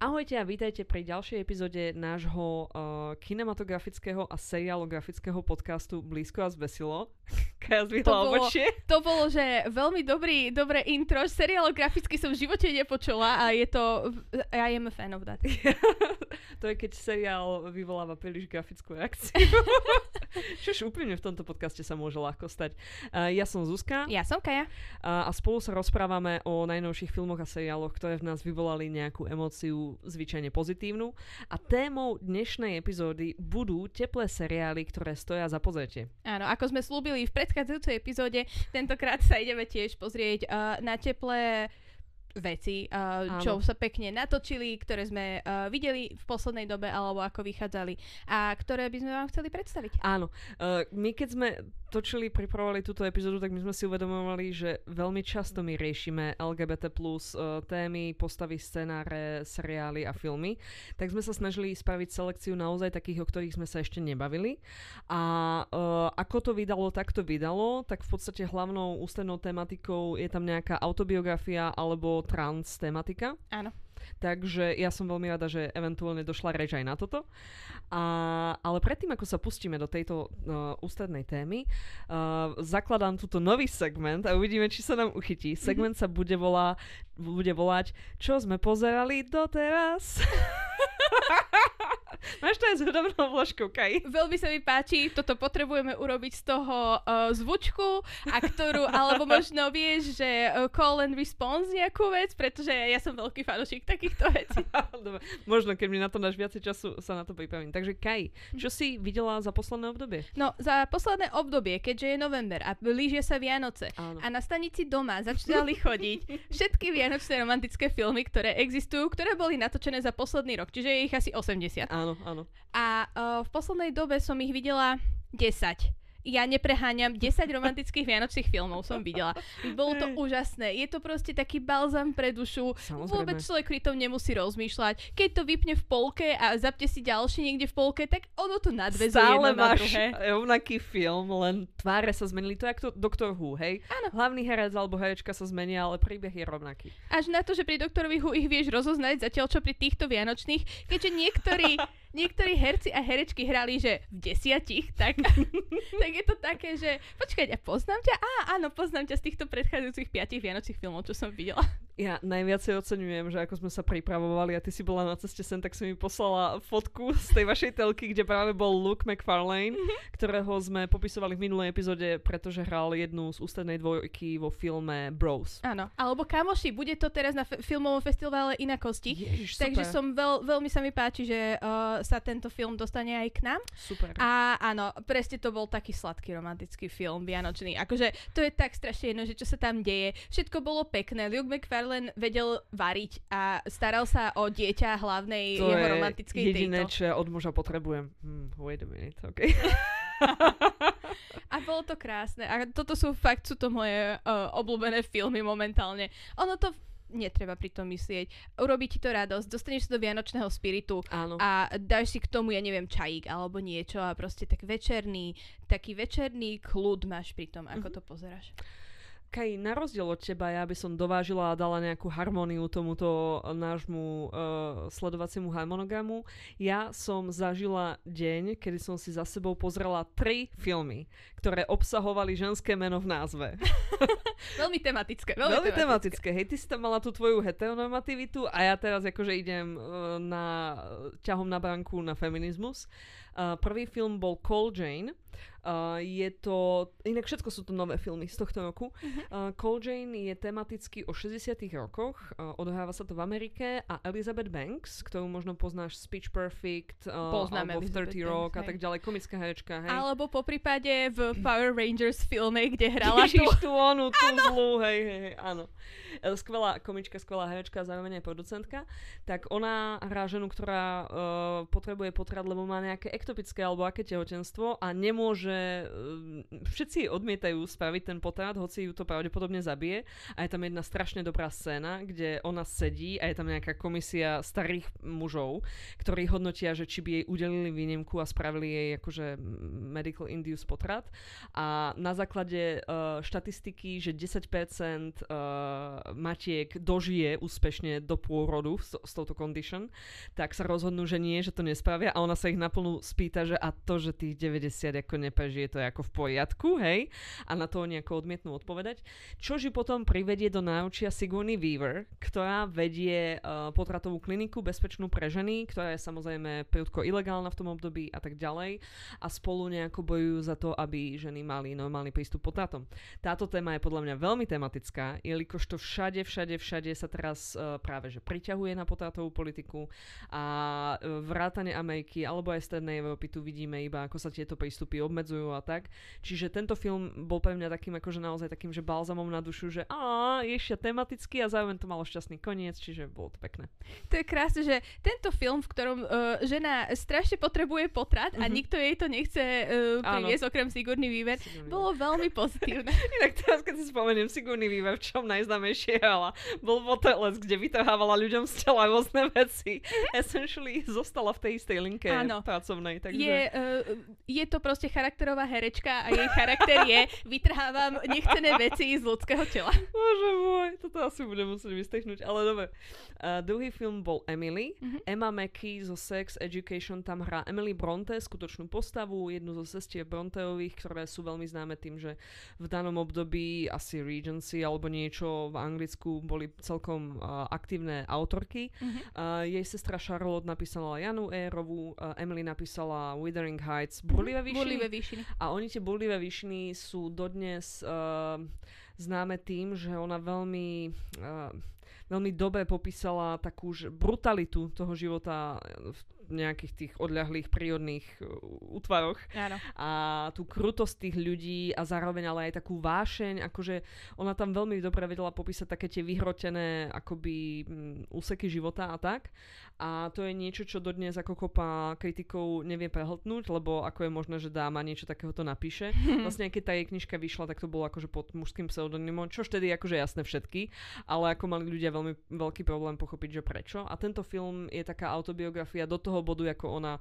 Ahojte a vítajte pri ďalšej epizóde nášho uh, kinematografického a serialografického podcastu Blízko a zbesilo. Kaja to bolo, to bolo, že veľmi dobrý, dobré intro. Serialograficky som v živote nepočula a je to... I am a fan of that. to je, keď seriál vyvoláva príliš grafickú reakciu. Čož úplne v tomto podcaste sa môže ľahko stať. Uh, ja som Zuzka. Ja som Kaja. Uh, a spolu sa rozprávame o najnovších filmoch a seriáloch, ktoré v nás vyvolali nejakú emóciu zvyčajne pozitívnu. A témou dnešnej epizódy budú teplé seriály, ktoré stoja za pozretie. Áno, ako sme slúbili v predchádzajúcej epizóde, tentokrát sa ideme tiež pozrieť uh, na teplé veci, uh, čo sa pekne natočili, ktoré sme uh, videli v poslednej dobe alebo ako vychádzali a ktoré by sme vám chceli predstaviť. Áno. Uh, my keď sme točili, pripravovali túto epizódu, tak my sme si uvedomovali, že veľmi často my riešime LGBT plus uh, témy, postavy, scenáre, seriály a filmy. Tak sme sa snažili spraviť selekciu naozaj takých, o ktorých sme sa ešte nebavili. A uh, ako to vydalo, tak to vydalo. Tak v podstate hlavnou ústrednou tematikou je tam nejaká autobiografia alebo trans tematika. Áno. Takže ja som veľmi rada, že eventuálne došla reč aj na toto. A, ale predtým, ako sa pustíme do tejto uh, ústrednej témy, uh, zakladám túto nový segment a uvidíme, či sa nám uchytí. Mhm. Segment sa bude, volá, bude volať Čo sme pozerali doteraz? Máš to aj s hudobnou vložkou, Kaj? Veľmi sa mi páči, toto potrebujeme urobiť z toho uh, zvučku, a ktorú, alebo možno vieš, že uh, call and response nejakú vec, pretože ja som veľký fanošik takýchto vecí. možno, keď mi na to dáš viacej času, sa na to pripravím. Takže Kaj, čo si videla za posledné obdobie? No, za posledné obdobie, keďže je november a blížia sa Vianoce Áno. a na stanici doma začali chodiť všetky vianočné romantické filmy, ktoré existujú, ktoré boli natočené za posledný rok, čiže je ich asi 80. Áno, áno. A uh, v poslednej dobe som ich videla 10 ja nepreháňam, 10 romantických vianočných filmov som videla. Bolo to úžasné. Je to proste taký balzam pre dušu. Samozrejme. Vôbec človek pri tom nemusí rozmýšľať. Keď to vypne v polke a zapte si ďalší niekde v polke, tak ono to nadvezuje Stále jedno máš na druhé. rovnaký film, len tváre sa zmenili. To je ako Doktor Who, hej? Áno. Hlavný herec alebo herečka sa zmenia, ale príbeh je rovnaký. Až na to, že pri Doktorovi Who ich vieš rozoznať, zatiaľ čo pri týchto vianočných, keďže niektorí niektorí herci a herečky hrali, že v desiatich, tak, tak je to také, že počkaj, ja poznám ťa? Á, áno, poznám ťa z týchto predchádzajúcich piatich vianočných filmov, čo som videla. Ja najviacej oceňujem, že ako sme sa pripravovali a ty si bola na ceste sem, tak si mi poslala fotku z tej vašej telky, kde práve bol Luke McFarlane, mm-hmm. ktorého sme popisovali v minulej epizóde, pretože hral jednu z ústrednej dvojky vo filme Bros. Áno, alebo kamoši, bude to teraz na f- filmovom festivale inakosti. Ježiš, takže som veľ, veľmi sa mi páči, že uh, sa tento film dostane aj k nám. Super. A áno, presne to bol taký sladký romantický film, vianočný. Akože to je tak strašne jedno, že čo sa tam deje. Všetko bolo pekné. Luke McFarlane len vedel variť a staral sa o dieťa hlavnej to jeho romantickej je jediné, tejto. čo ja od muža potrebujem. Hmm, wait a minute, okay. a bolo to krásne. A toto sú fakt, sú to moje uh, obľúbené filmy momentálne. Ono to netreba pri tom myslieť. Urobí ti to radosť, dostaneš sa do vianočného spiritu Áno. a dáš si k tomu, ja neviem, čajík alebo niečo a proste tak večerný, taký večerný kľud máš pri tom, ako mm-hmm. to pozeráš. Kaj, na rozdiel od teba, ja by som dovážila a dala nejakú harmóniu tomuto nášmu uh, sledovaciemu harmonogramu. Ja som zažila deň, kedy som si za sebou pozrela tri filmy, ktoré obsahovali ženské meno v názve. veľmi tematické. Veľmi, veľmi tematické. tematické. Hej, ty si tam mala tú tvoju heteronormativitu a ja teraz akože idem uh, na, ťahom na branku na feminizmus. Uh, prvý film bol Call Jane. Uh, je to, inak všetko sú to nové filmy z tohto roku. Uh-huh. Uh, Call Jane je tematicky o 60 rokoch, uh, odohráva sa to v Amerike a Elizabeth Banks, ktorú možno poznáš Speech Perfect, uh, alebo v 30 Rock a tak ďalej, komická herečka, hej. Alebo po prípade v Power Rangers filme, kde hrala Ježiš, tú... tú onu, tú áno. zlú, hej, hej, hej, áno. E, skvelá komička, skvelá herečka, zároveň aj producentka. Tak ona hrá ženu, ktorá uh, potrebuje potrat, lebo má nejaké ektopické alebo aké tehotenstvo a nemôže, uh, všetci odmietajú spraviť ten potrat, hoci ju to pravdepodobne zabije. A je tam jedna strašne dobrá scéna, kde ona sedí a je tam nejaká komisia starých mužov, ktorí hodnotia, že či by jej udelili výnimku a spravili jej akože medical induced potrat. A na základe uh, štatistiky, že 10% uh, matiek dožije úspešne do pôrodu s, s touto condition, tak sa rozhodnú, že nie, že to nespravia a ona sa ich naplnú spýta, že a to, že tých 90 ako neprežije, to je ako v poriadku, hej? A na to oni ako odmietnú odpovedať. Čož ju potom privedie do náučia Sigourney Weaver, ktorá vedie uh, potratovú kliniku bezpečnú pre ženy, ktorá je samozrejme prudko ilegálna v tom období a tak ďalej a spolu nejako bojujú za to, aby ženy mali normálny prístup potratom. Táto téma je podľa mňa veľmi tematická, jelikož to všade, všade, všade sa teraz uh, práve že priťahuje na potratovú politiku a uh, vrátane Ameriky alebo aj Strednej Európy tu vidíme iba, ako sa tieto prístupy obmedzujú a tak. Čiže tento film bol pre mňa takým akože naozaj takým, že balzamom na dušu, že je ešte tematický a zároveň to malo šťastný koniec, čiže bolo to pekné. To je krásne, že tento film, v ktorom uh, žena strašne potrebuje potrat mm-hmm. a mhm. nikto jej to nechce uh, priviesť, okrem Weaver, Sigourney. bolo veľmi pozitívne. Inak teraz, keď si spomeniem Sigourney Weaver, v čom najznámejšie hrala, bol Moteles, kde vytrhávala ľuďom z tela rôzne veci. Essentially zostala v tej istej linke Áno. pracovnej. Takže... Je, uh, je to proste charakterová herečka a jej charakter je vytrhávam nechcené veci z ľudského tela. Bože môj, toto asi budem musieť vystechnúť, ale dobre. Uh, druhý film bol Emily. Mm-hmm. Emma Mackey zo Sex Education tam hrá Emily Bronte, skutočnú postavu, jednu zo sestier Bronteových, ktoré sú veľmi známe tým, že v danom období asi Regency alebo niečo v Anglicku boli celkom uh, aktívne autorky. Mm-hmm. Uh, jej sestra Charlotte napísala Janu Érovú, uh, Emily napísala Withering Heights, Burlivé výšiny. Burlivé výšiny. A oni tie burlivé výšiny sú dodnes uh, známe tým, že ona veľmi uh, veľmi dobre popísala takú brutalitu toho života v nejakých tých odľahlých prírodných uh, útvaroch. Áno. A tú krutosť tých ľudí a zároveň ale aj takú vášeň, akože ona tam veľmi dobre vedela popísať také tie vyhrotené akoby um, úseky života a tak. A to je niečo, čo dodnes ako kopa kritikov nevie prehltnúť, lebo ako je možné, že dáma niečo takéhoto napíše. Vlastne keď tá jej knižka vyšla, tak to bolo akože pod mužským pseudonymom, čo vtedy akože jasné všetky, ale ako mali ľudia veľmi veľký problém pochopiť, že prečo. A tento film je taká autobiografia do toho bodu, ako ona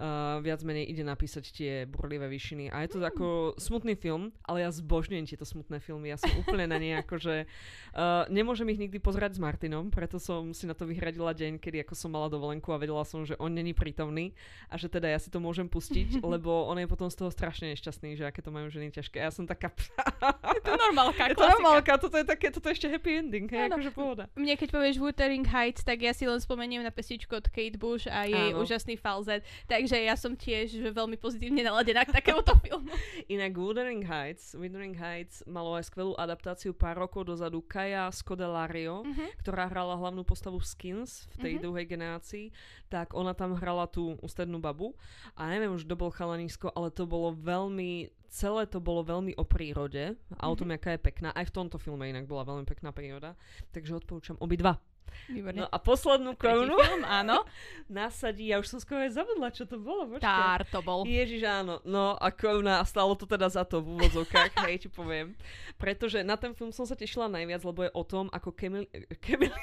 uh, viac menej ide napísať tie burlivé vyšiny. A je to mm. ako smutný film, ale ja zbožňujem tieto smutné filmy. Ja som úplne na ne akože... Uh, nemôžem ich nikdy pozerať s Martinom, preto som si na to vyhradila deň, kedy ako som mala dovolenku a vedela som, že on není prítomný a že teda ja si to môžem pustiť, lebo on je potom z toho strašne nešťastný, že aké to majú ženy ťažké. A ja som taká... je to normálka, Je to normálka, toto je také, toto je ešte happy ending, hej, akože pohoda. Mne keď povieš Wuthering Heights, tak ja si len spomeniem na pesničku od Kate Bush a jej Áno. Úžasný falzet, takže ja som tiež veľmi pozitívne naladená k takémuto filmu. Inak Wuthering Heights, Wuthering Heights malo aj skvelú adaptáciu pár rokov dozadu Kaja Scodelario, mm-hmm. ktorá hrala hlavnú postavu Skins v tej mm-hmm. druhej generácii tak ona tam hrala tú ústrednú babu a neviem už, kto bol chalanisko, ale to bolo veľmi, celé to bolo veľmi o prírode a o tom, mm-hmm. aká je pekná. Aj v tomto filme inak bola veľmi pekná príroda, takže odporúčam obidva. Výborné. No a poslednú korunu film, áno. nasadí, ja už som skoro aj zabudla, čo to bolo. Počkaj. Tár to bol. Ježiš, áno. No a koruna, a stalo to teda za to v úvodzovkách, hej, ti poviem. Pretože na ten film som sa tešila najviac, lebo je o tom, ako Kemil... Kemil...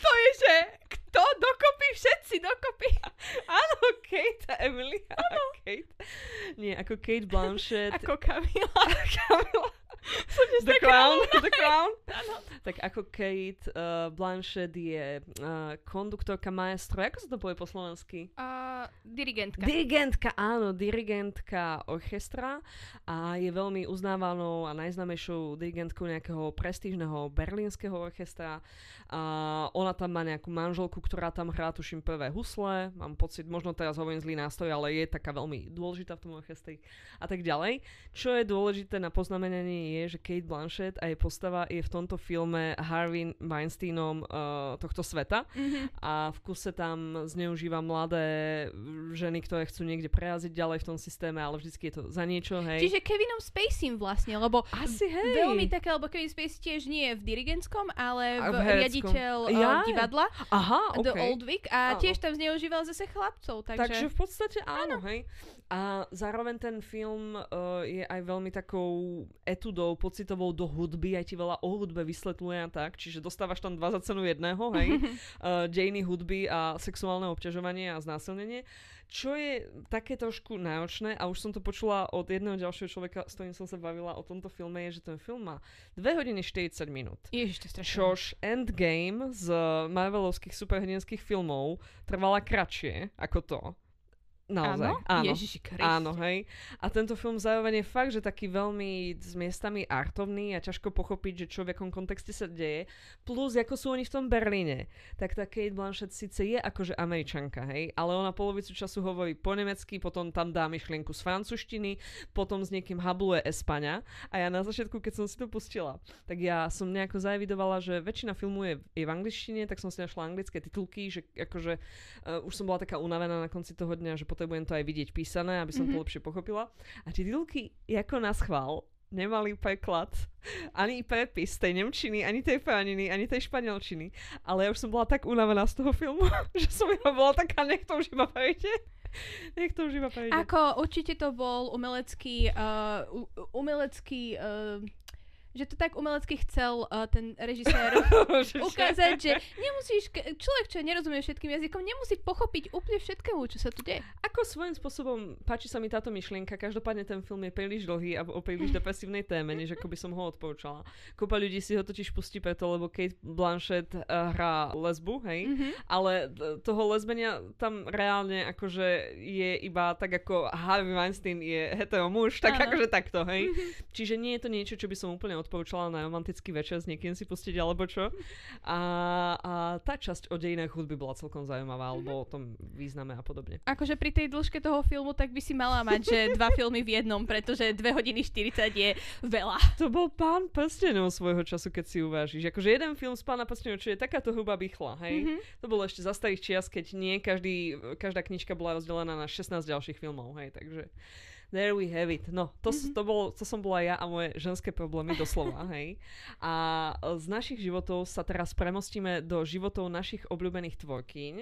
to je, že kto? Dokopy? Všetci dokopy. Áno, Kate a Emily. Áno. Kate. Nie, ako Kate Blanchett. ako Kamila. Kamila. The Crown. The Crown. tak ako Kate uh, Blanchett je uh, konduktorka maestro. Ako sa to povie po slovensky? Uh, dirigentka. Dirigentka, áno. Dirigentka orchestra a je veľmi uznávanou a najznámejšou dirigentkou nejakého prestížneho berlínskeho orchestra. A ona tam má nejakú manželku, ktorá tam hrá, tuším, prvé husle. Mám pocit, možno teraz hovorím zlý nástroj, ale je taká veľmi dôležitá v tom orchestri a tak ďalej. Čo je dôležité na poznamenanie je, že Kate Blanchett a jej postava je v tomto filme Harvey Weinsteinom uh, tohto sveta mm-hmm. a v kuse tam zneužíva mladé ženy, ktoré chcú niekde prejaziť ďalej v tom systéme, ale vždycky je to za niečo, hej. Čiže Kevinom Spacey vlastne, lebo Asi hej. veľmi také, lebo Kevin Spacey tiež nie je v dirigentskom, ale v v riaditeľ uh, Jaj. divadla Aha, The okej. Old Vic a Áno. tiež tam zneužíval zase chlapcov, takže... Takže v podstate áno, hej. A zároveň ten film uh, je aj veľmi takou etudou, pocitovou do hudby, aj ti veľa o hudbe vysvetľuje a tak, čiže dostávaš tam dva za cenu jedného, hej. uh, dejiny hudby a sexuálne obťažovanie a znásilnenie. Čo je také trošku náročné, a už som to počula od jedného ďalšieho človeka, s ktorým som sa bavila o tomto filme, je, že ten film má 2 hodiny 40 minút. Ježiš, to. Čož Endgame z Marvelovských superhrdinských filmov trvala kratšie ako to. Naozaj. Áno? Ježiši Kriste. Áno, hej. A tento film zároveň je fakt, že taký veľmi s miestami artovný a ťažko pochopiť, že čo v akom kontexte sa deje. Plus, ako sú oni v tom Berlíne, tak tá Kate Blanchett síce je akože američanka, hej, ale ona polovicu času hovorí po nemecky, potom tam dá myšlienku z francúzštiny, potom s niekým habluje Espaňa. A ja na začiatku, keď som si to pustila, tak ja som nejako zaevidovala, že väčšina filmu je, je v angličtine, tak som si našla anglické titulky, že akože uh, už som bola taká unavená na konci toho dňa, že potrebujem to aj vidieť písané, aby som mm-hmm. to lepšie pochopila. A titulky, ako na schvál, nemali preklad, ani prepis tej nemčiny, ani tej franiny, ani tej španielčiny. Ale ja už som bola tak unavená z toho filmu, že som iba bola taká, nech to už iba prejde. Nech to už iba prejde. Ako určite to bol umelecký, uh, umelecký uh, že to tak umelecky chcel uh, ten režisér ukázať, že nemusíš, človek, čo nerozumie všetkým jazykom, nemusí pochopiť úplne všetkému, čo sa tu deje. Ako svojím spôsobom páči sa mi táto myšlienka, každopádne ten film je príliš dlhý a o príliš depresívnej téme, než ako by som ho odporúčala. Kúpa ľudí si ho totiž pustí preto, lebo Kate Blanchett uh, hrá lesbu, hej, Mhm. ale toho lesbenia tam reálne akože je iba tak ako Harvey Weinstein je hetero muž, tak Áno. akože takto, hej. Čiže nie je to niečo, čo by som úplne odporúčala na romantický večer s niekým si pustiť alebo čo. A, a tá časť o dejinách hudby bola celkom zaujímavá, alebo o tom význame a podobne. Akože pri tej dĺžke toho filmu, tak by si mala mať, že dva filmy v jednom, pretože 2 hodiny 40 je veľa. To bol pán prstenov svojho času, keď si uvážiš. Akože jeden film z pána prstenov, čo je takáto hruba bychla, hej? Mhm. To bolo ešte za starých čias, keď nie každý, každá knižka bola rozdelená na 16 ďalších filmov, hej, takže there we have it. No, to, mm-hmm. to, bolo, to som bola ja a moje ženské problémy doslova, hej. A z našich životov sa teraz premostíme do životov našich obľúbených tvorkyň.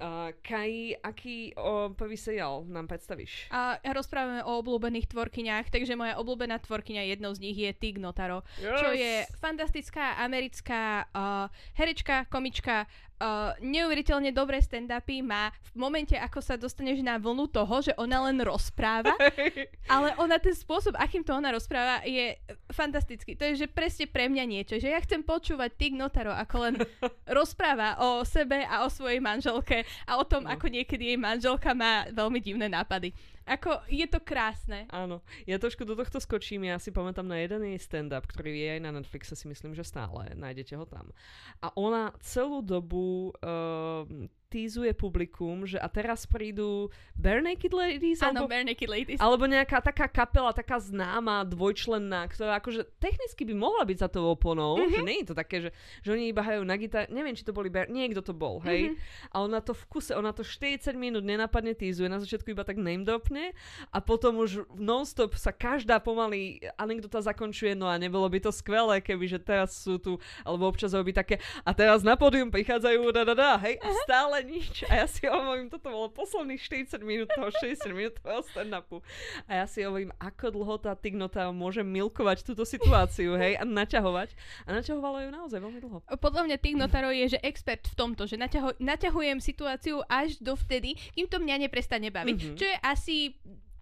Uh, Kai, aký o, prvý seriál nám predstavíš? A rozprávame o obľúbených tvorkyniach, takže moja obľúbená tvorkyňa, jednou z nich je Tig Notaro, yes. čo je fantastická americká uh, herečka, komička, uh, neuveriteľne dobré stand-upy, má v momente, ako sa dostaneš na vlnu toho, že ona len rozpráva, ale ona ten spôsob, akým to ona rozpráva, je fantastický. To je, že presne pre mňa niečo, že ja chcem počúvať Tig Notaro, ako len rozpráva o sebe a o svojej manželke a o tom, No. ako niekedy jej manželka má veľmi divné nápady. Ako, je to krásne. Áno. Ja trošku do tohto skočím. Ja si pamätám na jeden jej stand-up, ktorý je aj na Netflixe, si myslím, že stále. Nájdete ho tam. A ona celú dobu uh, týzuje publikum, že a teraz prídu Bare Naked Ladies? Áno, alebo, Bare Naked Ladies. alebo nejaká taká kapela, taká známa, dvojčlenná, ktorá akože technicky by mohla byť za tou oponou, mm-hmm. že nie je to také, že, že oni iba hrajú na gitár, neviem, či to boli Bare, niekto to bol, hej? Mm-hmm. A ona to v kuse, ona to 40 minút nenapadne týzuje, na začiatku iba tak name dropne a potom už non-stop sa každá pomaly anekdota zakončuje, no a nebolo by to skvelé, keby že teraz sú tu, alebo občas robí také a teraz na pódium prichádzajú da, da, da, hej, a stále nič. A ja si hovorím, toto bolo posledných 40 minút toho 60 minút toho stand-upu. A ja si hovorím, ako dlho tá Tignota môže milkovať túto situáciu, hej, a naťahovať. A naťahovala ju naozaj veľmi dlho. Podľa mňa Tig Notaro je, že expert v tomto, že naťaho, naťahujem situáciu až do vtedy, kým to mňa neprestane baviť. Mhm. Čo je asi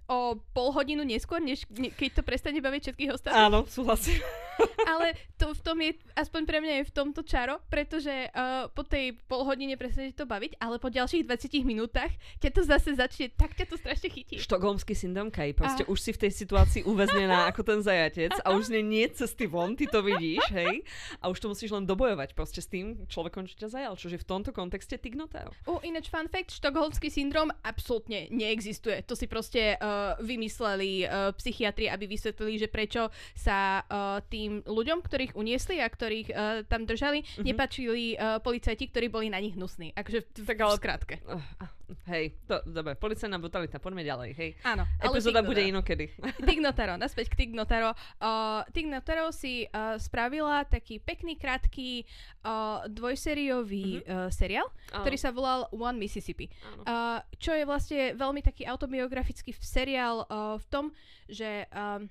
o pol hodinu neskôr, než ne- keď to prestane baviť všetkých ostatných. Áno, súhlasím. Ale to v tom je, aspoň pre mňa je v tomto čaro, pretože uh, po tej pol hodine prestane to baviť, ale po ďalších 20 minútach ťa to zase začne, tak ťa to strašne chytí. Štokholmský syndrom Kaj, proste A- už si v tej situácii uväznená ako ten zajatec a už nie je cesty von, ty to vidíš, hej? A už to musíš len dobojovať proste s tým človekom, čo ťa zajal, čože v tomto kontexte Tignotaro. O, ináč fun fact, štokholmský syndrom absolútne neexistuje. To si proste uh, vymysleli uh, psychiatri, aby vysvetlili, že prečo sa uh, tým tým ľuďom, ktorých uniesli a ktorých uh, tam držali, mm-hmm. nepačili uh, policajti, ktorí boli na nich hnusní. Akože v, tak ale... v skratke. Uh, hej, to, dobre, policajná brutalita, poďme ďalej, hej. Áno. Epizóda bude inokedy. Tig Notaro, naspäť k Tig Notaro. Uh, Tig Notaro si uh, spravila taký pekný, krátky, uh, dvojsériový mm-hmm. uh, seriál, Áno. ktorý sa volal One Mississippi. Uh, čo je vlastne veľmi taký autobiografický seriál uh, v tom, že um,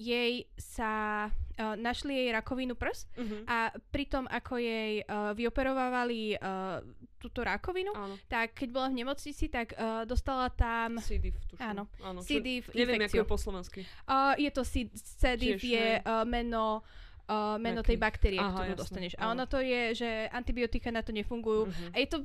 jej sa uh, našli jej rakovinu prs uh-huh. a pritom ako jej uh, vyoperovávali uh, túto rakovinu, áno. tak keď bola v nemocnici, tak uh, dostala tam... C. tuším. Áno, áno C. diff Neviem, ako je po slovensky. Uh, je to C. Je uh, meno uh, meno Nejaký. tej baktérie, Aha, ktorú jasne, dostaneš. A ono to je, že antibiotika na to nefungujú. Uh-huh. A je to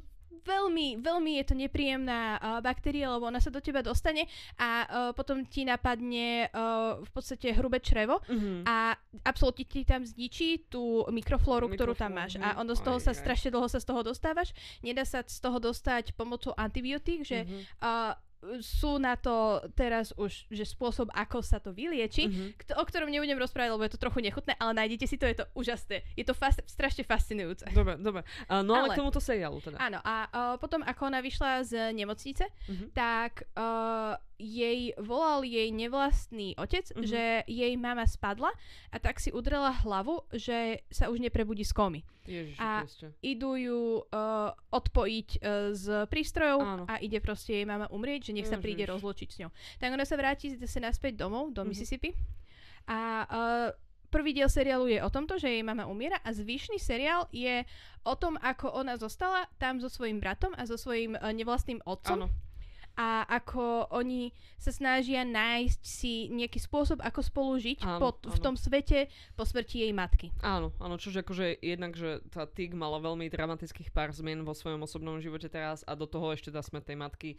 veľmi, veľmi je to nepríjemná uh, baktéria, lebo ona sa do teba dostane a uh, potom ti napadne uh, v podstate hrubé črevo mm-hmm. a absolútne ti tam zničí tú mikroflóru, ktorú tam máš. A ono z toho aj, sa aj. strašne dlho sa z toho dostávaš. Nedá sa z toho dostať pomocou antibiotík, že mm-hmm. uh, sú na to teraz už, že spôsob, ako sa to vylieči, mm-hmm. o ktorom nebudem rozprávať, lebo je to trochu nechutné, ale nájdete si to, je to úžasné. Je to fas- strašne fascinujúce. Dobre, dobre. Uh, no ale, ale k tomuto seriálu teda. Áno, a uh, potom ako ona vyšla z nemocnice, mm-hmm. tak uh, jej volal jej nevlastný otec, mm-hmm. že jej mama spadla a tak si udrela hlavu, že sa už neprebudí z komy. Ježiši, a idú ju uh, odpojiť uh, z prístrojov Áno. a ide proste jej mama umrieť, že nech sa príde rozločiť s ňou. Tak ona sa vráti zase naspäť domov, do mm-hmm. Mississippi a uh, prvý diel seriálu je o tomto, že jej mama umiera a zvyšný seriál je o tom, ako ona zostala tam so svojím bratom a so svojím uh, nevlastným otcom. Áno a ako oni sa snažia nájsť si nejaký spôsob, ako spolu žiť áno, po, áno. v tom svete po smrti jej matky. Áno, áno, čože akože jednak, že tá Tig mala veľmi dramatických pár zmien vo svojom osobnom živote teraz a do toho ešte tá smrť tej matky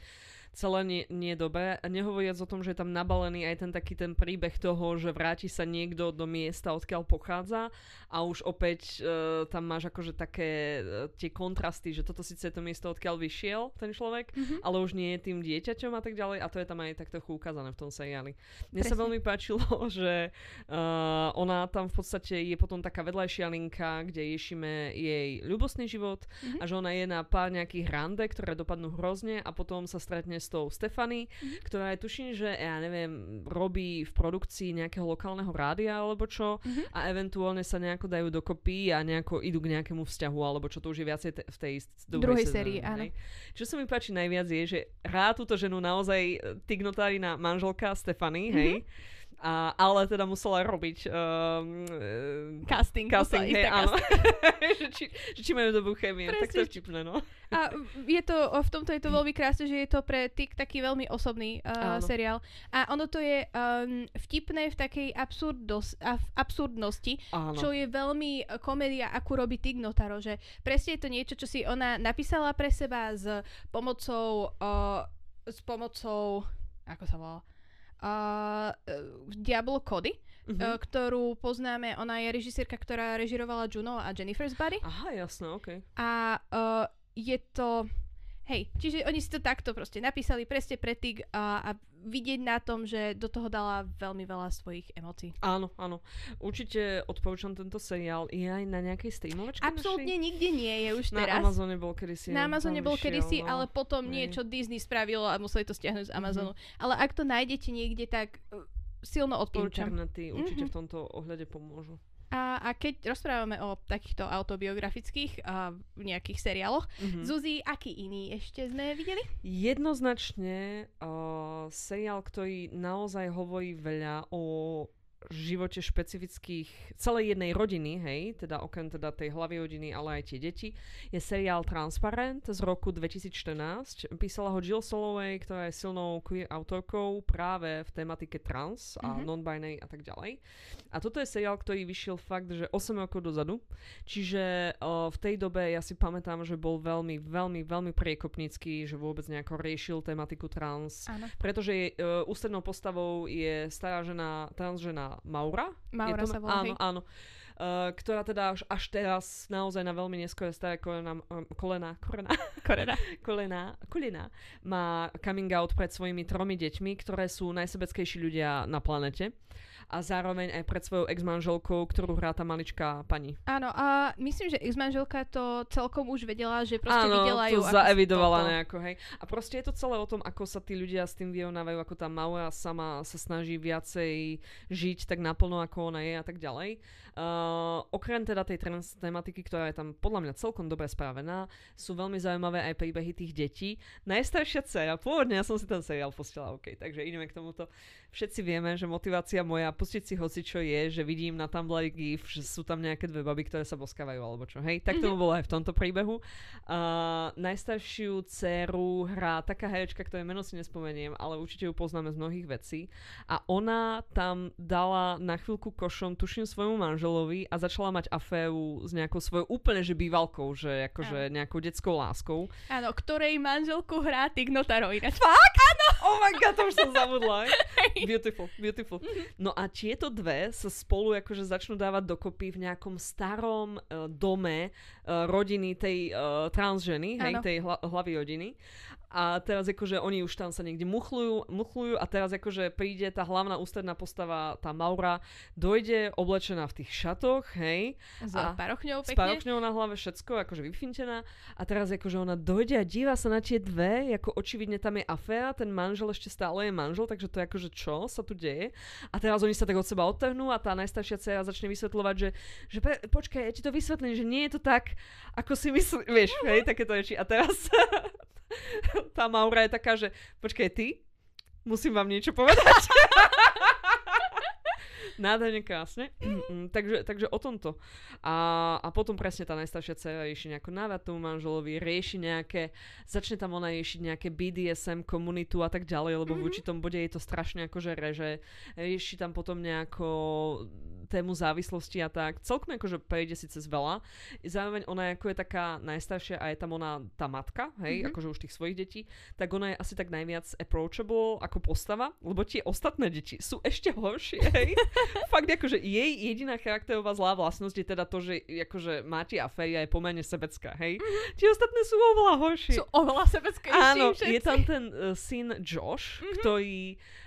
celé nie, nie je dobré. A nehovoriac o tom, že je tam nabalený aj ten taký ten príbeh toho, že vráti sa niekto do miesta, odkiaľ pochádza a už opäť uh, tam máš akože také uh, tie kontrasty, že toto síce je to miesto, odkiaľ vyšiel ten človek, mm-hmm. ale už nie je tým dieťaťom a tak ďalej a to je tam aj tak trochu ukázané v tom seriáli. Mne Presne. sa veľmi páčilo, že uh, ona tam v podstate je potom taká vedľajšia linka, kde riešime jej ľubostný život mm-hmm. a že ona je na pár nejakých rande, ktoré dopadnú hrozne a potom sa stretne s tou Stefany, mm-hmm. ktorá je tuším, že ja neviem, robí v produkcii nejakého lokálneho rádia alebo čo mm-hmm. a eventuálne sa nejako dajú dokopy a nejako idú k nejakému vzťahu alebo čo to už je viacej te- v tej druhej, druhej sérii, áno. Čo sa mi páči najviac je, že hrá túto ženu naozaj e, Tignotarina manželka Stefany, mm-hmm. hej, a, ale teda musela robiť um, casting. Casting, hej, áno. že, či, že či majú dobrú chemiu, tak to je vtipné, no. A je to, v tomto je to veľmi krásne, že je to pre Tik taký veľmi osobný uh, seriál. A ono to je um, vtipné v takej absurdos, v absurdnosti, áno. čo je veľmi komédia, akú robí Tik Notaro, že presne je to niečo, čo si ona napísala pre seba s pomocou uh, s pomocou ako sa volá? Uh, Diablo Cody, uh-huh. uh, ktorú poznáme, ona je režisérka, ktorá režirovala Juno a Jennifer's Body. Aha, jasné, ok. A uh, je to Hej, čiže oni si to takto proste napísali presne pre tých a, a vidieť na tom, že do toho dala veľmi veľa svojich emócií. Áno, áno. Určite odporúčam tento seriál. Je aj na nejakej streamovačke Absolútne našej? nikde nie je už na teraz. Na Amazone bol kedysi. Na Amazone bol kedysi, no. ale potom Hej. niečo Disney spravilo a museli to stiahnuť z mhm. Amazonu. Mm-hmm. Ale ak to nájdete niekde, tak uh, silno odporúčam. Internety určite mm-hmm. v tomto ohľade pomôžu. A, a keď rozprávame o takýchto autobiografických a nejakých seriáloch, mm-hmm. Zuzi, aký iný ešte sme videli? Jednoznačne uh, seriál, ktorý naozaj hovorí veľa o živote špecifických celej jednej rodiny, hej, teda okrem teda tej hlavy rodiny, ale aj tie deti, je seriál Transparent z roku 2014. Písala ho Jill Soloway, ktorá je silnou queer autorkou práve v tematike trans a mm-hmm. non-binary a tak ďalej. A toto je seriál, ktorý vyšiel fakt, že 8 rokov dozadu. Čiže uh, v tej dobe ja si pamätám, že bol veľmi, veľmi, veľmi priekopnícky, že vôbec nejako riešil tematiku trans. Áno. Pretože je, ústrednou postavou je stará žena, trans žena Maura. Maura je to, sa volá, Áno, hej. áno. Uh, ktorá teda až, až teraz naozaj na veľmi neskôr staré kolena, um, kolena, kolena, kolena, kolena, kolena, má coming out pred svojimi tromi deťmi, ktoré sú najsebeckejší ľudia na planete. A zároveň aj pred svojou ex-manželkou, ktorú hrá tá maličká pani. Áno, a myslím, že ex-manželka to celkom už vedela, že proste Áno, videla ju. to zaevidovala nejako, hej. A proste je to celé o tom, ako sa tí ľudia s tým vyrovnávajú, ako tá Maua sama sa snaží viacej žiť tak naplno, ako ona je a tak ďalej. Uh, okrem teda tej trans tematiky, ktorá je tam podľa mňa celkom dobre spravená, sú veľmi zaujímavé aj príbehy tých detí. Najstaršia dcera, pôvodne ja som si ten seriál pustila, OK, takže ideme k tomuto. Všetci vieme, že motivácia moja pustiť si hoci čo je, že vidím na Tumblr gif, že sú tam nejaké dve baby, ktoré sa boskávajú alebo čo, hej. Tak tomu mhm. bolo aj v tomto príbehu. Uh, najstaršiu dceru hrá taká herečka, ktoré meno si nespomeniem, ale určite ju poznáme z mnohých vecí. A ona tam dala na chvíľku košom, tuším svojmu manželovi a začala mať aféru s nejakou svojou úplne že bývalkou, že akože nejakou detskou láskou. Áno, ktorej manželku hrá Tig Notaro Fakt? Áno! Oh my god, to už som zabudla. beautiful, beautiful. Mhm. No a tieto dve sa spolu akože začnú dávať dokopy v nejakom starom uh, dome uh, rodiny tej uh, transženy, hej, tej hla- hlavy rodiny a teraz akože oni už tam sa niekde muchlujú, muchlujú a teraz akože príde tá hlavná ústredná postava, tá Maura, dojde oblečená v tých šatoch, hej. S parochňou pekne. S parochňou na hlave všetko, akože vyfintená. A teraz akože ona dojde a díva sa na tie dve, ako očividne tam je aféra, ten manžel ešte stále je manžel, takže to je akože čo sa tu deje. A teraz oni sa tak od seba odtrhnú a tá najstaršia dcera začne vysvetľovať, že, že počkaj, ja ti to vysvetlím, že nie je to tak, ako si myslíš, vieš, hej, takéto reči. A teraz tá Maura je taká, že počkaj, ty? Musím vám niečo povedať. Nádherne krásne. takže, takže o tomto. A, a potom presne tá najstaršia dcera rieši nejakú návrat tomu manželovi, rieši nejaké, začne tam ona riešiť nejaké BDSM komunitu a tak ďalej, lebo mm-hmm. v mhm. určitom bode je to strašne akože reže. Rieši tam potom nejako tému závislosti a tak. Celkom akože prejde si cez veľa. Zároveň ona ako je taká najstaršia a je tam ona tá matka, hej, mm-hmm. akože už tých svojich detí, tak ona je asi tak najviac approachable ako postava, lebo tie ostatné deti sú ešte horšie, hej. Fakt akože jej jediná charakterová zlá vlastnosť je teda to, že akože Máti a Feja je pomerne sebecká, hej. Mm-hmm. Tie ostatné sú oveľa horšie. Sú oveľa sebecké. Áno, je tam ten uh, syn Josh, mm-hmm. ktorý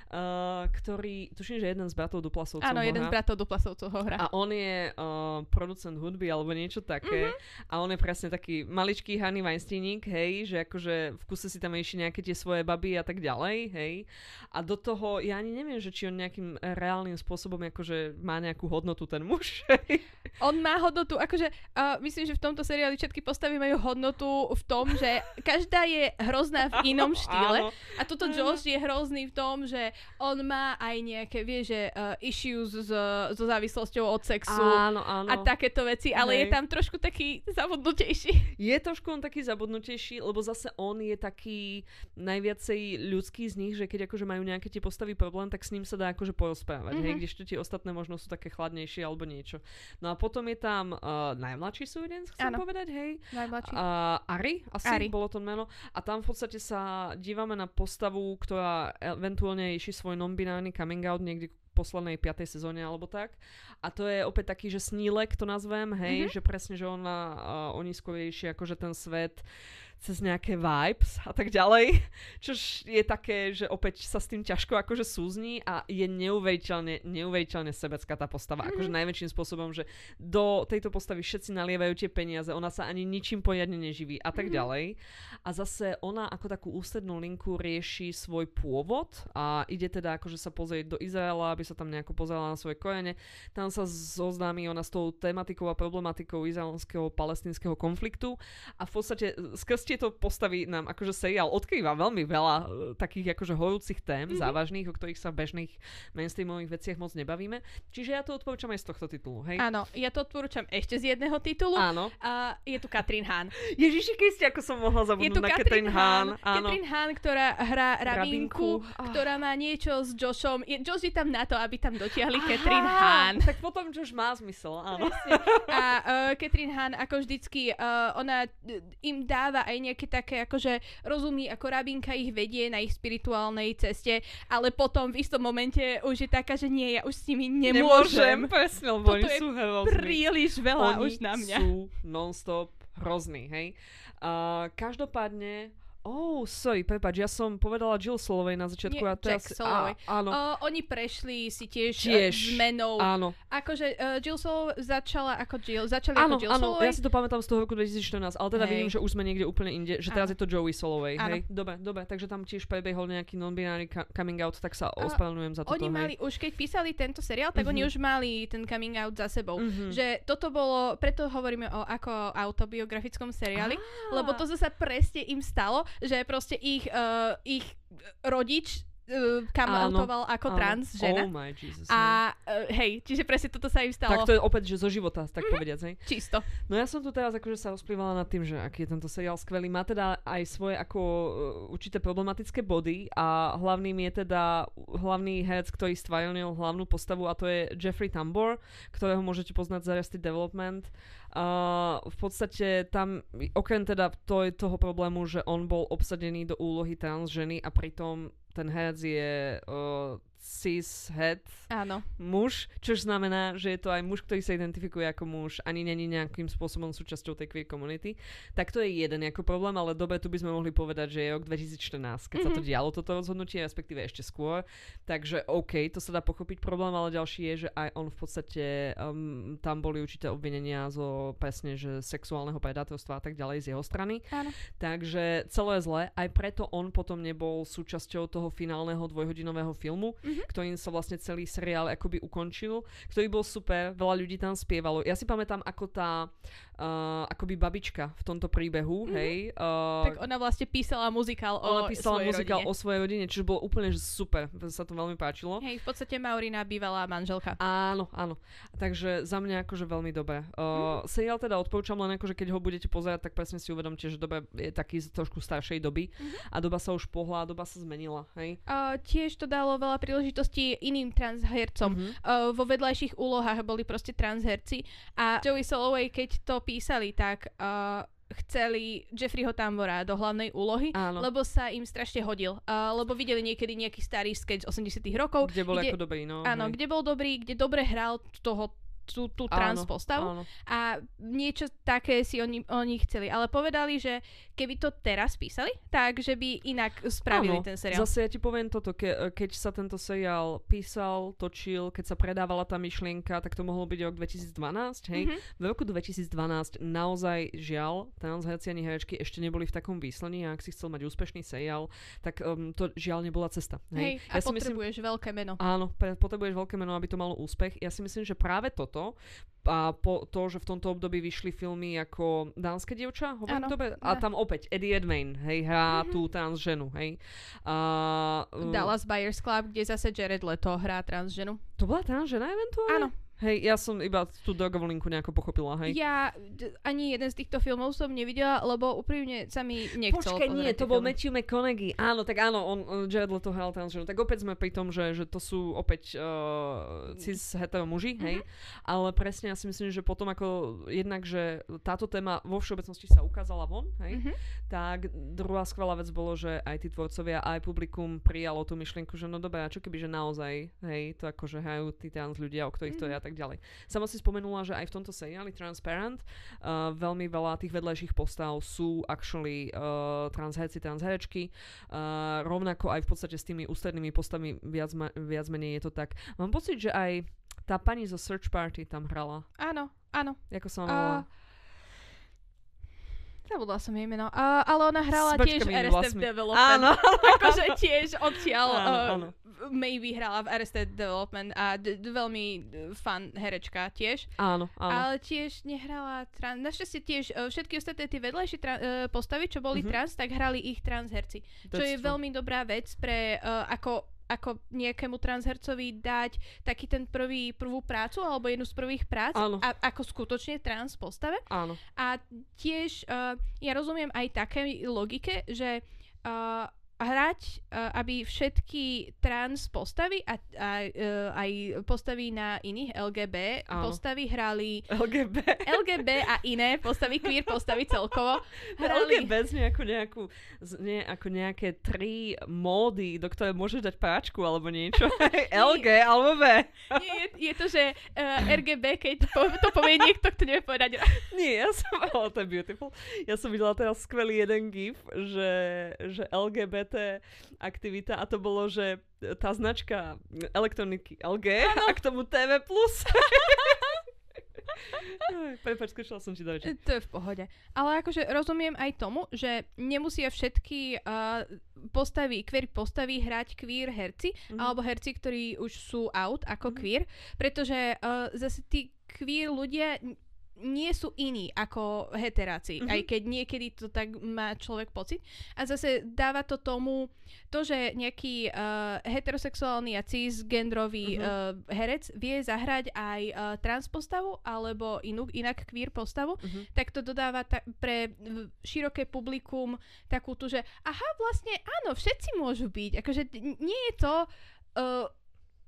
uh, ktorý, tuším, že jeden z bratov Duplasovcov Áno, jeden z bratov Duplasovcov ho hrá. A on je uh, producent hudby alebo niečo také. Mm-hmm. A on je presne taký maličký Hanny Weinsteiník, hej, že akože v kuse si tam ešte nejaké tie svoje baby a tak ďalej, hej. A do toho, ja ani neviem, že či on nejakým reálnym spôsobom akože má nejakú hodnotu ten muž. Hej. On má hodnotu, akože uh, myslím, že v tomto seriáli všetky postavy majú hodnotu v tom, že každá je hrozná v inom štýle. Áno. A toto Josh je hrozný v tom, že on má aj nejaké, vie, že uh, issues s, so závislosťou od sexu áno, áno. a takéto veci, ale Hej. je tam trošku taký zabudnutejší. Je trošku on taký zabudnutejší, lebo zase on je taký najviacej ľudský z nich, že keď akože majú nejaké tie postavy problém, tak s ním sa dá akože porozprávať. Mm-hmm. Hej, mhm. kdežto tie ostatné možno sú také chladnejšie alebo niečo. No a potom je tam uh, najmladší súdenec, chcem ano. povedať, hej. Najmladší. Uh, Ari, asi Ari. bolo to meno. A tam v podstate sa dívame na postavu, ktorá eventuálne rieši svoj non-binárny coming out niekde poslednej piatej sezóne alebo tak. A to je opäť taký, že snílek to nazvem, hej, mm-hmm. že presne, že ona, uh, oni skôr akože ten svet cez nejaké vibes a tak ďalej, čož je také, že opäť sa s tým ťažko akože súzní a je neuveriteľne, neuveriteľne sebecká tá postava. Mm-hmm. Akože najväčším spôsobom, že do tejto postavy všetci nalievajú tie peniaze, ona sa ani ničím poriadne neživí a tak mm-hmm. ďalej. A zase ona ako takú ústrednú linku rieši svoj pôvod a ide teda akože sa pozrieť do Izraela, aby sa tam nejako pozrela na svoje korene. Tam sa zoznámi ona s tou tematikou a problematikou izraelského palestinského konfliktu a v podstate skrz tieto postavy nám akože seriál odkrýva veľmi veľa uh, takých akože horúcich tém, mm-hmm. závažných, o ktorých sa v bežných mainstreamových veciach moc nebavíme. Čiže ja to odporúčam aj z tohto titulu, hej? Áno, ja to odporúčam ešte z jedného titulu. Áno. A je tu Katrin Hahn. Ježiši Kristi, ako som mohla zabudnúť na Katrin Hahn. Áno. Katrin Hahn, ktorá hrá Rabinku, oh. ktorá má niečo s Joshom. Je, Josh je tam na to, aby tam dotiahli Katrin Hahn. Tak potom Josh má zmysel, áno. A uh, Katrin Hahn, ako vždycky, uh, ona im dáva aj nejaké také akože rozumí, ako Rabinka ich vedie na ich spirituálnej ceste, ale potom v istom momente už je taká, že nie, ja už s nimi nemôžem. Nemôžem, presne, lebo oni sú hrozní. príliš veľa oni už na mňa. sú non-stop hrozný, hej. Uh, každopádne Oh, sorry, prepáč, ja som povedala Jill Solovej na začiatku. Nie, a teraz, Jack Solovej. Á, áno. Uh, oni prešli si tiež, Tiež, uh, zmenou. Áno, Akože uh, Jill Soloway začala ako Jill, začali áno, ako Jill áno, Soloway. ja si to pamätám z toho roku 2014, ale teda Hej. vidím, že už sme niekde úplne inde, že teraz Áno. je to Joey Solovej, Áno. hej? Dobre, dobre, takže tam tiež prebehol nejaký non-binary coming out, tak sa ospravedlňujem za toto, Oni hej. mali, už keď písali tento seriál, tak oni Mhm. už mali ten coming out za sebou. Mhm. Že toto bolo, preto hovoríme o ako autobiografickom seriáli, lebo to zase presne im stalo, že proste ich, uh, ich rodič uh, kam Áno, outoval ako Áno. trans žena. Oh my Jesus. A uh, hej, čiže presne toto sa im stalo tak to je opäť, že zo života, tak Mhm. povediac, hej. čisto. No ja som tu teraz akože sa rozprívala nad tým, že aký je tento seriál skvelý. Má teda aj svoje ako uh, určité problematické body a hlavným je teda hlavný herec, ktorý stvárnil hlavnú postavu a to je Jeffrey Tambor, ktorého môžete poznať z Arrested Development. Uh, v podstate tam, okrem teda to, toho problému, že on bol obsadený do úlohy trans ženy a pritom ten herec je uh, cis het Áno. muž, čo znamená, že je to aj muž, ktorý sa identifikuje ako muž, ani není nejakým spôsobom súčasťou tej queer community. Tak to je jeden ako problém, ale dobre, tu by sme mohli povedať, že je rok 2014, keď mm-hmm. sa to dialo, toto rozhodnutie, respektíve ešte skôr. Takže OK, to sa dá pochopiť problém, ale ďalší je, že aj on v podstate, um, tam boli určité obvinenia zo presne, že sexuálneho predátorstva a tak ďalej z jeho strany. Áno. Takže celé zle, aj preto on potom nebol súčasťou toho finálneho dvojhodinového filmu, Mhm. ktorým sa vlastne celý seriál akoby ukončil, ktorý bol super, veľa ľudí tam spievalo. Ja si pamätám, ako tá uh, akoby babička v tomto príbehu, Mhm. hej, uh, Tak ona vlastne písala muzikál o ona písala muzikál rodine. o svojej rodine, čiže bolo úplne že super, sa to veľmi páčilo. Hej, v podstate Maurina bývalá manželka. Áno, áno. Takže za mňa akože veľmi dobré. Uh, Mhm. Seriál teda odporúčam len akože keď ho budete pozerať, tak presne si uvedomte, že doba je taký z trošku staršej doby Mhm. a doba sa už pohla, doba sa zmenila, hej. Uh, tiež to dalo veľa príležitostí iným transhercom. Mhm. Uh, vo vedľajších úlohách boli proste transherci a Joey Soloway, keď to písali, tak uh, chceli Jeffreyho Tambora do hlavnej úlohy, Áno. lebo sa im strašne hodil. Uh, lebo videli niekedy nejaký starý sketch z 80 rokov, Kde bol kde- ako dobrý, no. áno, hej. kde bol dobrý, kde dobre hral toho tú, tú trans Áno, postavu Áno. a niečo také si oni, oni chceli. Ale povedali, že keby to teraz písali, tak že by inak spravili Áno, ten seriál. Zase ja ti poviem toto, ke, keď sa tento seriál písal, točil, keď sa predávala tá myšlienka, tak to mohlo byť rok 2012, hej. Mhm. V roku 2012 naozaj žiaľ, transherci ani herečky ešte neboli v takom výslení a ak si chcel mať úspešný seriál, tak um, to žiaľ nebola cesta. Hej, Hej. a potrebuješ veľké meno. Áno, potrebuješ veľké meno, aby to malo úspech. Ja si myslím, že práve toto a po to, že v tomto období vyšli filmy ako Dánske dievča, hovorím Áno, dobre? A tam opäť Eddie Redmayne, hej, hrá Mhm. tú trans ženu, hej. A, uh, Dallas Buyers Club, kde zase Jared Leto hrá trans ženu. To bola trans žena eventuálne? Áno, Hej, ja som iba tú drogovú linku nejako pochopila, hej. ja d- ani jeden z týchto filmov som nevidela, lebo úprimne sa mi nechcelo Počkaj, nie, to bol. Matthew McConaughey. Áno, tak áno, on, on Jared Leto hral trans ženu. Tak opäť sme pri tom, že, že to sú opäť uh, cis hetero muži, hej. Ale presne ja si myslím, že potom ako jednak, že táto téma vo všeobecnosti sa ukázala von, hej. Mhm. Tak druhá skvelá vec bolo, že aj tí tvorcovia, aj publikum prijalo tú myšlienku, že no dobré, a čo keby, že naozaj, hej, to akože hrajú tí trans ľudia, o ktorých to je a tak ďalej. Sama si spomenula, že aj v tomto seriáli Transparent uh, veľmi veľa tých vedľajších postav sú actually uh, transherci, transherečky. Uh, rovnako aj v podstate s tými ústrednými postavami viac, ma, viac menej je to tak. Mám pocit, že aj tá pani zo Search Party tam hrala. Áno, áno. Ako sa A... Zabudla som jej meno. A, ale ona hrala S tiež Arrested vlasmi. Development. Áno. akože tiež odtiaľ Áno, uh, áno. maybe hrala v Arrested Development a d- d- veľmi uh, fun herečka tiež. Áno, áno. Ale tiež nehrala trans. Našťastie tiež uh, všetky ostatné tie vedľajšie tra- uh, postavy, čo boli Mhm. trans, tak hrali ich transherci. Čo That's je true. veľmi dobrá vec pre uh, ako ako nejakému transhercovi dať taký ten prvý, prvú prácu alebo jednu z prvých prác Áno. a, ako skutočne trans postave. Áno. A tiež uh, ja rozumiem aj také logike, že uh, hrať, uh, aby všetky trans postavy a, a uh, aj postavy na iných LGB Áno. postavy hrali... LGB? LGB a iné postavy, queer postavy celkovo. Hrali... LGB znie ako, nejakú, znie ako nejaké tri módy, do ktoré môžeš dať páčku alebo niečo. LG alebo B. Nie, je, je to, že uh, RGB, keď po, to povie niekto, kto nevie povedať. Nie, ja som... Oh, to je beautiful. Ja som videla teraz skvelý jeden gif, že, že LGBT LGBT aktivita a to bolo, že tá značka elektroniky LG ano. a k tomu TV+. Prepač, skočila som ti reči. To je v pohode. Ale akože rozumiem aj tomu, že nemusia všetky uh, postavy, queer postavy hrať queer herci, mm-hmm. alebo herci, ktorí už sú out ako mm-hmm. queer, pretože uh, zase tí queer ľudia nie sú iní ako heteráci, mm-hmm. aj keď niekedy to tak má človek pocit. A zase dáva to tomu, to, že nejaký uh, heterosexuálny a cisgendrový mm-hmm. uh, herec vie zahrať aj uh, trans postavu alebo inú, inak queer postavu, mm-hmm. tak to dodáva ta- pre široké publikum takú tu, že aha, vlastne áno, všetci môžu byť. Akože nie je to... Uh,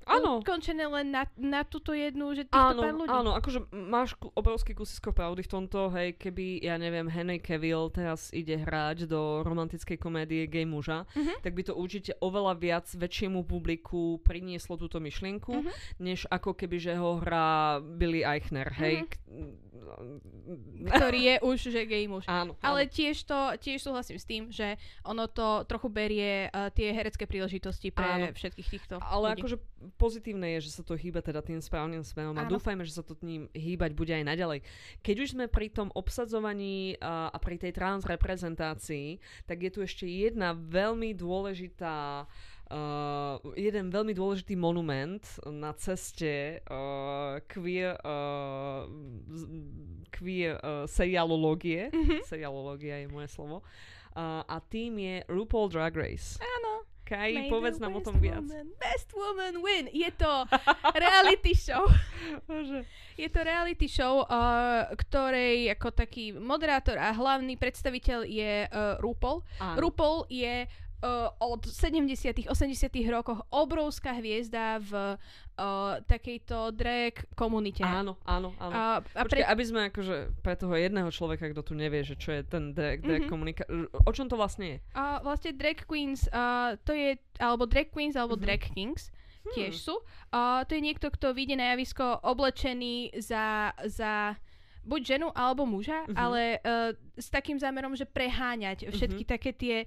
Áno. ukončené len na, na túto jednu, že týchto áno, pár ľudí. Áno, akože máš obrovský kusisko pravdy v tomto, hej, keby, ja neviem, Henry Cavill teraz ide hrať do romantickej komédie gay muža, uh-huh. tak by to určite oveľa viac väčšiemu publiku prinieslo túto myšlienku, uh-huh. než ako keby, že ho hrá Billy Eichner, hej. Uh-huh. Ktorý je už, že gay muž. Áno, Ale tiež to, tiež súhlasím s tým, že ono to trochu berie uh, tie herecké príležitosti pre áno. všetkých týchto Ale ľudí. akože pozitívne je, že sa to hýba teda tým správnym smerom a dúfajme, že sa to tým hýbať bude aj naďalej. Keď už sme pri tom obsadzovaní a, a pri tej transreprezentácii, tak je tu ešte jedna veľmi dôležitá Uh, jeden veľmi dôležitý monument na ceste uh, queer, uh, queer uh, serialológie. Mm-hmm. Serialológia je moje slovo. Uh, a tým je RuPaul Drag Race. Áno. Kaj, povedz nám o tom viac. Woman, best woman win. Je to reality show. je to reality show, uh, ktorej ako taký moderátor a hlavný predstaviteľ je uh, RuPaul. Áno. RuPaul je uh, od 70 80 rokoch obrovská hviezda v uh, takejto drag komunite. Áno, áno, áno. A, a Počkej, pre... aby sme akože pre toho jedného človeka, kto tu nevie, že čo je ten drag, drag mm-hmm. komunika... O čom to vlastne je? Uh, vlastne drag queens, uh, to je, alebo drag queens, alebo mm-hmm. drag kings hmm. tiež sú. Uh, to je niekto, kto vyjde na javisko oblečený za, za buď ženu alebo muža, mm-hmm. ale uh, s takým zámerom, že preháňať všetky mm-hmm. také tie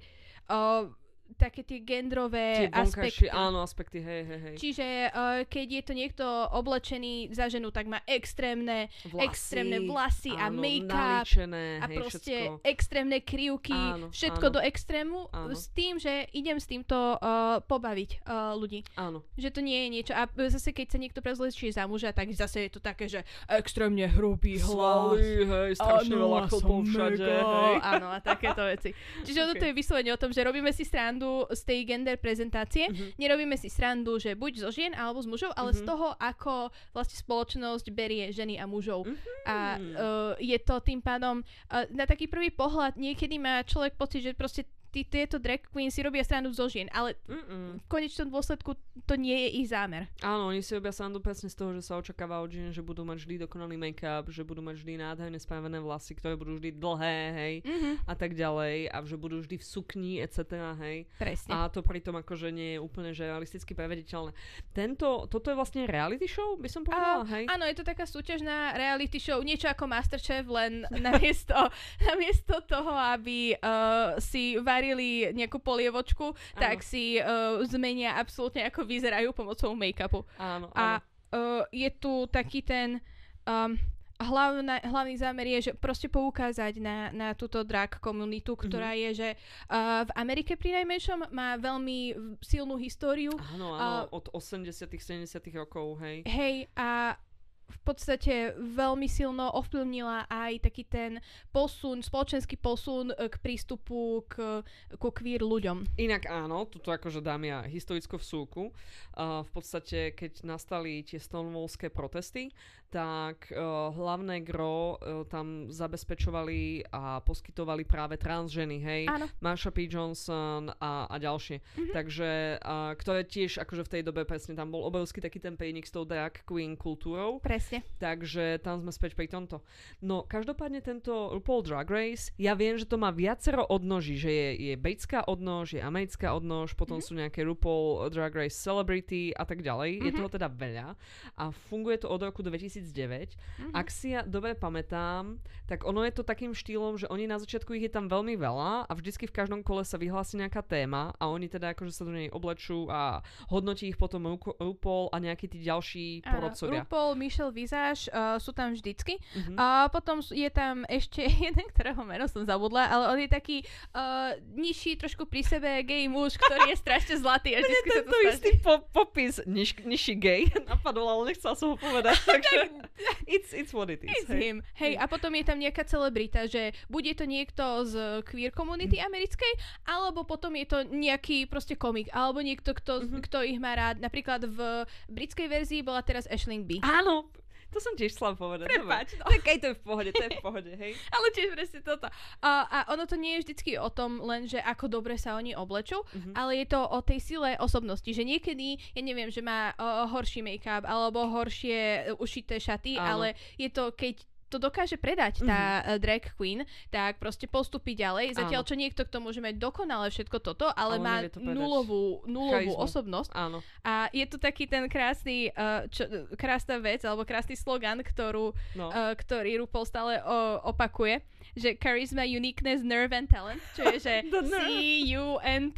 uh, také tie gendrové tie aspekty. Áno, aspekty, hej, hej, hej. Čiže uh, keď je to niekto oblečený za ženu, tak má extrémne vlasy, extrémne vlasy áno, a make-up a hej, proste všetko. extrémne krivky, áno, všetko áno. do extrému áno. s tým, že idem s týmto uh, pobaviť uh, ľudí. Áno. Že to nie je niečo. A zase keď sa niekto prezlečie za muža, tak zase je to také, že extrémne hrubý hlas. Svaly, hej, strašne veľa všade. Hej. Áno, a takéto veci. Čiže okay. to je vyslovene o tom, že robíme si stranu srandu z tej gender prezentácie. Mm-hmm. Nerobíme si srandu, že buď zo žien alebo z mužov, ale mm-hmm. z toho, ako vlastne spoločnosť berie ženy a mužov. Mm-hmm. A uh, je to tým pádom uh, na taký prvý pohľad niekedy má človek pocit, že proste tí, tieto drag queens si robia stranu zo žien, ale Mm-mm. v konečnom dôsledku to nie je ich zámer. Áno, oni si robia srandu presne z toho, že sa očakáva od žien, že budú mať vždy dokonalý make-up, že budú mať vždy nádherne správené vlasy, ktoré budú vždy dlhé, hej, mm-hmm. a tak ďalej, a že budú vždy v sukni, etc., hej. Presne. A to pritom akože nie je úplne že realisticky prevediteľné. Tento, toto je vlastne reality show, by som povedala, hej? Áno, je to taká súťažná reality show, niečo ako Masterchef, len namiesto, namiesto toho, aby uh, si varili varili nejakú polievočku, áno. tak si uh, zmenia absolútne ako vyzerajú pomocou make-upu. Áno, A uh, je tu taký ten... Um, hlavná, hlavný zámer je, že proste poukázať na, na túto drag komunitu, ktorá mm-hmm. je, že uh, v Amerike pri najmenšom má veľmi silnú históriu. Áno, áno, uh, od 80 70 rokov, hej. Hej, a v podstate veľmi silno ovplyvnila aj taký ten posun, spoločenský posun e, k prístupu k, ku queer ľuďom. Inak áno, tuto akože dám ja historickú vsúku. Uh, v podstate, keď nastali tie stonewallské protesty, tak uh, hlavné gro uh, tam zabezpečovali a poskytovali práve trans ženy, hej? Áno. Marsha P. Johnson a, a ďalšie. Mhm. Takže, uh, ktoré tiež akože v tej dobe presne tam bol obrovský taký ten pejnik s tou drag queen kultúrou. Presne. Takže tam sme späť pri tomto. No, každopádne tento RuPaul Drag Race, ja viem, že to má viacero odnoží, že je, je britská odnož, je americká odnož, potom Mhm. sú nejaké RuPaul Drag Race Celebrity a tak ďalej. Je Mhm. toho teda veľa a funguje to od roku 2009. Mhm. Ak si ja dobre pamätám, tak ono je to takým štýlom, že oni na začiatku ich je tam veľmi veľa a vždycky v každom kole sa vyhlási nejaká téma a oni teda akože sa do nej oblečú a hodnotí ich potom Ru- RuPaul a nejakí tí ďalší Áno, porodcovia. RuPaul, Michelle Visage uh, sú tam vždycky. Mhm. A potom je tam ešte jeden, ktorého meno som zabudla, ale on je taký uh, nižší, trošku pri sebe gay muž, ktorý je strašne zlatý. A Mne vždycky to tento istý po- popis niž, nižší gay napadol, ale nechcela som ho povedať, takže it's, it's what it is. It's hej. him. Hej, a potom je tam nejaká celebrita, že bude to niekto z queer komunity Mhm. americkej, alebo potom je to nejaký proste komik, alebo niekto, kto, Mhm. kto ich má rád. Napríklad v britskej verzii bola teraz Ashling B. Áno, to som tiež chcela povedať. Prepáč, no. Tak aj to je v pohode, to je v pohode, hej. Ale tiež presne toto. A, a ono to nie je vždycky o tom len, že ako dobre sa oni oblečú, Mhm. ale je to o tej sile osobnosti, že niekedy, ja neviem, že má uh, horší make-up alebo horšie uh, ušité šaty, Áno. ale je to, keď to dokáže predať tá uh, drag queen, tak proste postupí ďalej. Zatiaľ, Áno. čo niekto, kto môže mať dokonale všetko toto, ale, Ale má to nulovú, nulovú osobnosť. Áno. A je to taký ten krásny, uh, čo, krásna vec, alebo krásny slogan, ktorú, No. uh, ktorý RuPaul stále uh, opakuje, že charisma, uniqueness, nerve and talent, čo je, že. C-U-N-T.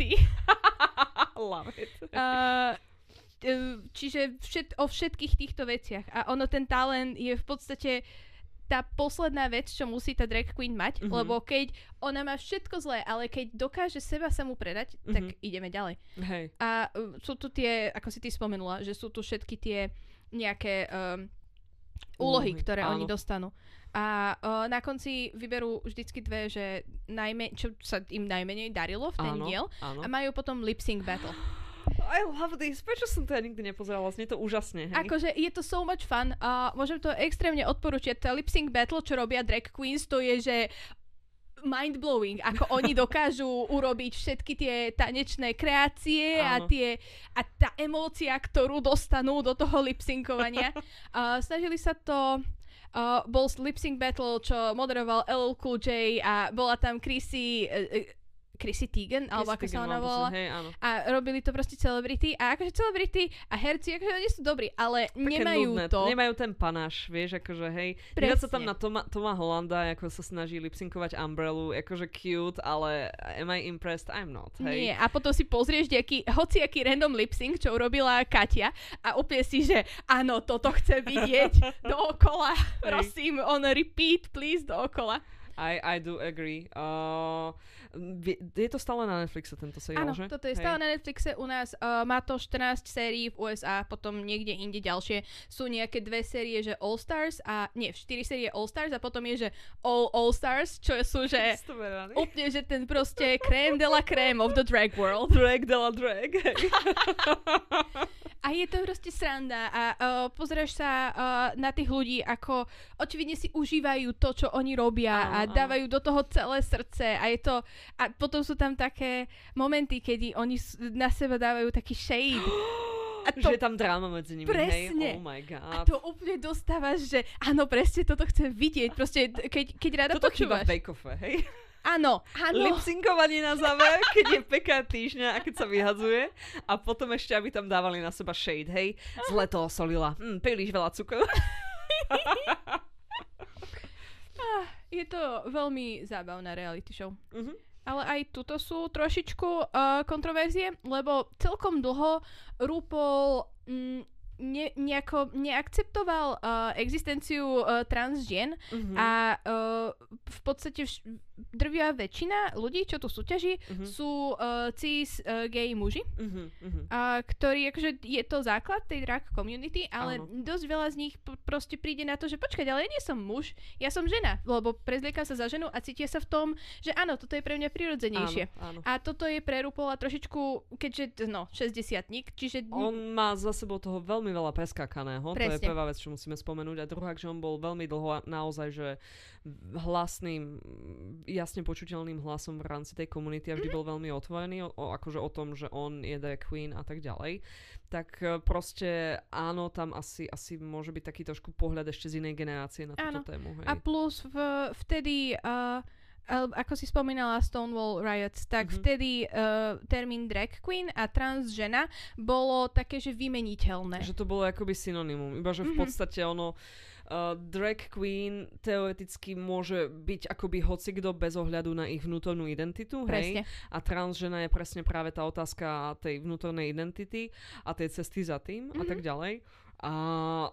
Love it. Uh, čiže všet, o všetkých týchto veciach. A ono, ten talent je v podstate tá posledná vec, čo musí tá drag queen mať, Mhm. lebo keď ona má všetko zlé, ale keď dokáže seba sa mu predať, tak Mhm. ideme ďalej. Hej. A uh, sú tu tie, ako si ty spomenula, že sú tu všetky tie nejaké um, úlohy, Úlohy, ktoré áno. oni dostanú. A uh, na konci vyberú vždycky dve, že najme, čo sa im najmenej darilo v ten áno, diel áno. a majú potom lip sync battle. I love this. Prečo som to ja nikdy nepozerala? Znie to úžasne, hej. Akože je to so much fun a môžem to extrémne odporúčiať. Tá lip sync battle, čo robia drag queens, to je, že mind-blowing, ako oni dokážu urobiť všetky tie tanečné kreácie a, tie, a tá emócia, ktorú dostanú do toho lip-synkovania. uh, snažili sa to Uh, bol lip sync battle, čo moderoval LL Cool J a bola tam Chrissy, uh, uh, Chrissy Teigen, alebo ako sa ona. Hej, áno. A robili to proste celebrity a akože celebrity a herci, akože oni sú dobrí, ale Také nemajú nudné, to. Nemajú ten panáš, vieš, akože hej. Dívať sa tam Presne. na Toma, Toma Hollanda, ako sa snaží lipsinkovať Umbrellu, akože cute, ale am I impressed? I'm not, hej. Nie, a potom si pozrieš nejaký, hociaký random lip sync, čo urobila Katia a úplne si, že áno, toto chce vidieť dookola. Prosím, on repeat, please, dookola. I, I do agree. Uh, je to stále na Netflixe tento seriál, Áno, že? toto je Hej. stále na Netflixe u nás. Uh, má to 14 sérií v USA, potom niekde inde ďalšie. Sú nejaké dve série, že All Stars a nie, 4 série All Stars a potom je, že All All Stars, čo sú, že úplne, že ten proste crème de la crème of the drag world. Drag de la drag. A je to proste sranda a uh, pozeráš sa uh, na tých ľudí, ako očividne si užívajú to, čo oni robia Áno, a áno. dávajú do toho celé srdce a je to a potom sú tam také momenty, kedy oni na seba dávajú taký shade. A to, že je tam dráma medzi nimi, Presne. hej? Oh my a god. to úplne dostávaš, že áno, presne toto chcem vidieť. Proste, keď, keď rada Toto chýba počúvaš. v Bake-Offe, hej? Áno, áno. Lipsinkovanie na záver, keď je peka týždňa a keď sa vyhadzuje. A potom ešte, aby tam dávali na seba shade, hej? Zle to osolila. Hm, príliš veľa cukru. Ah, Je to veľmi zábavná reality show. Mhm. Ale aj tuto sú trošičku uh, kontroverzie, lebo celkom dlho RuPaul mm, ne, nejako neakceptoval uh, existenciu uh, trans žien Mhm. a uh, v podstate vš- drvia väčšina ľudí, čo tu súťaží, Mhm. sú uh, cis uh, gay muži, Mhm, mhm. uh, ktorí, akože je to základ tej drag community, ale Áno. dosť veľa z nich p- proste príde na to, že počkať, ale ja nie som muž, ja som žena, lebo prezlieka sa za ženu a cítia sa v tom, že áno, toto je pre mňa prirodzenejšie. Áno, áno. A toto je pre RuPaula trošičku, keďže, no, 60 čiže... On má za sebou toho veľmi veľa preskákaného. To je Presne. prvá vec, čo musíme spomenúť. A druhá, že on bol veľmi dlho naozaj, že hlasným, jasne počuteľným hlasom v rámci tej komunity a vždy bol veľmi otvorený o, o, akože o tom, že on je drag queen a tak ďalej. Tak e, proste áno, tam asi, asi môže byť taký trošku pohľad ešte z inej generácie na túto Áno. tému. Hej. A plus v, vtedy, uh, ako si spomínala Stonewall Riots, tak Mhm. vtedy uh, termín drag queen a trans žena bolo také, že vymeniteľné. Že to bolo akoby synonymum. Iba, že v Mhm. podstate ono... Uh, drag queen teoreticky môže byť akoby hocikdo bez ohľadu na ich vnútornú identitu, hej? Presne. A trans žena je presne práve tá otázka tej vnútornej identity a tej cesty za tým a Mhm. tak ďalej. A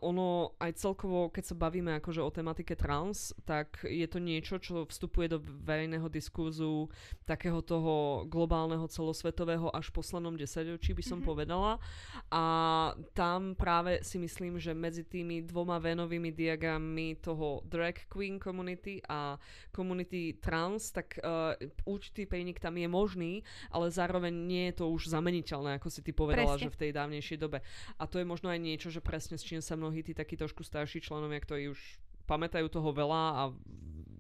ono aj celkovo, keď sa bavíme akože o tematike trans, tak je to niečo, čo vstupuje do verejného diskurzu takého toho globálneho celosvetového až v poslednom desaťročí by som Mhm. povedala. A tam práve si myslím, že medzi tými dvoma venovými diagrammi toho drag queen community a community trans, tak uh, určitý prienik tam je možný, ale zároveň nie je to už zameniteľné, ako si ty povedala, Presne. že v tej dávnejšej dobe. A to je možno aj niečo, že presne s čím sa mnohí tí takí trošku starší členovia, ktorí už pamätajú toho veľa a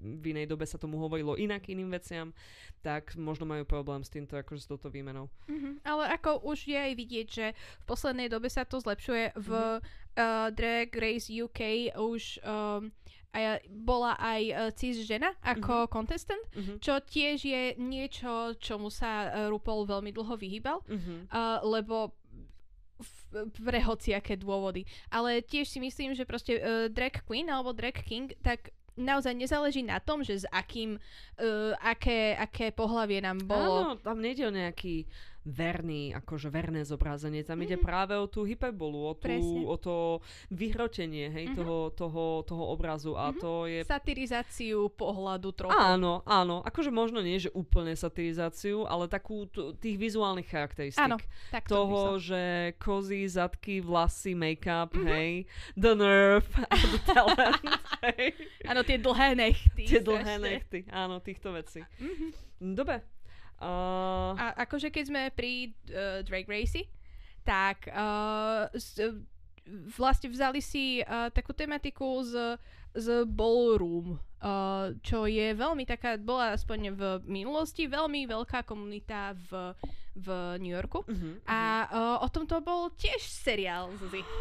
v inej dobe sa tomu hovorilo inak iným veciam, tak možno majú problém s týmto, akože s touto výmenou. Mhm. Ale ako už je aj vidieť, že v poslednej dobe sa to zlepšuje v Mhm. uh, Drag Race UK už um, a bola aj uh, cis žena ako contestant, Mhm. čo tiež je niečo, čomu sa uh, RuPaul veľmi dlho vyhýbal. Mhm. Uh, lebo pre hociaké dôvody. Ale tiež si myslím, že proste uh, drag queen alebo drag king, tak naozaj nezáleží na tom, že s akým, uh, aké, aké pohlavie nám Áno, bolo. tam nejde o nejaký verný, akože verné zobrazenie. Tam ide Mhm. práve o tú hyperbolu, o, tú, Presne. o to vyhrotenie hej, Mhm. toho, toho, toho obrazu. A Mhm. to je Satirizáciu pohľadu trochu. Áno, áno. Akože možno nie, že úplne satirizáciu, ale takú t- tých vizuálnych charakteristík. Áno, tak to toho, že kozy, zadky, vlasy, make-up, Mhm. hej, the nerve a the talent, hej. Áno, tie dlhé nechty. Tie dlhé strašne. nechty, áno, týchto vecí. Mhm. Dobre. Uh, A akože keď sme pri uh, Drag Race, tak uh, s, vlastne vzali si uh, takú tematiku z, z ballroom, uh, čo je veľmi taká, bola aspoň v minulosti veľmi veľká komunita v, v New Yorku. uh-huh, A uh, o tomto bol tiež seriál Zuzi.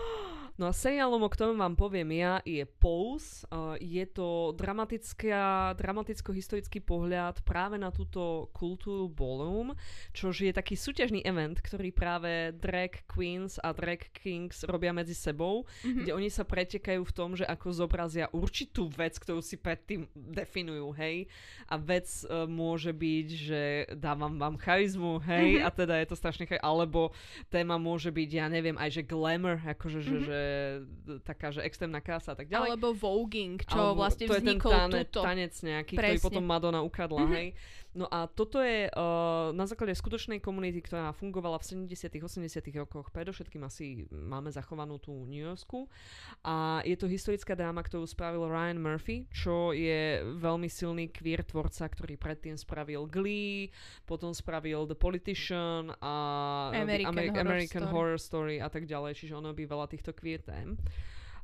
No a seriálom, o ktorom vám poviem ja, je Pose. Uh, je to dramatická, dramaticko-historický pohľad práve na túto kultúru ballroom, čož je taký súťažný event, ktorý práve drag queens a drag kings robia medzi sebou, Mhm. kde oni sa pretekajú v tom, že ako zobrazia určitú vec, ktorú si predtým definujú, hej. A vec uh, môže byť, že dávam vám charizmu, hej, Mhm. a teda je to strašne chaj- alebo téma môže byť, ja neviem, aj že glamour, akože, že, Mhm. že taká, že extrémna krása a tak ďalej. Alebo voguing, čo Alebo vlastne to je ten vznikol tane, tuto. tanec nejaký, ktorý Presne. potom Madonna ukradla, Mhm. hej. No a toto je uh, na základe skutočnej komunity, ktorá fungovala v 70 80 rokoch. Predovšetkým asi máme zachovanú tú New Yorksku. A je to historická dráma, ktorú spravil Ryan Murphy, čo je veľmi silný queer tvorca, ktorý predtým spravil Glee, potom spravil The Politician a American Ameri- Horror American Story. Horror Story a tak ďalej. Čiže ono by veľa týchto queer tém.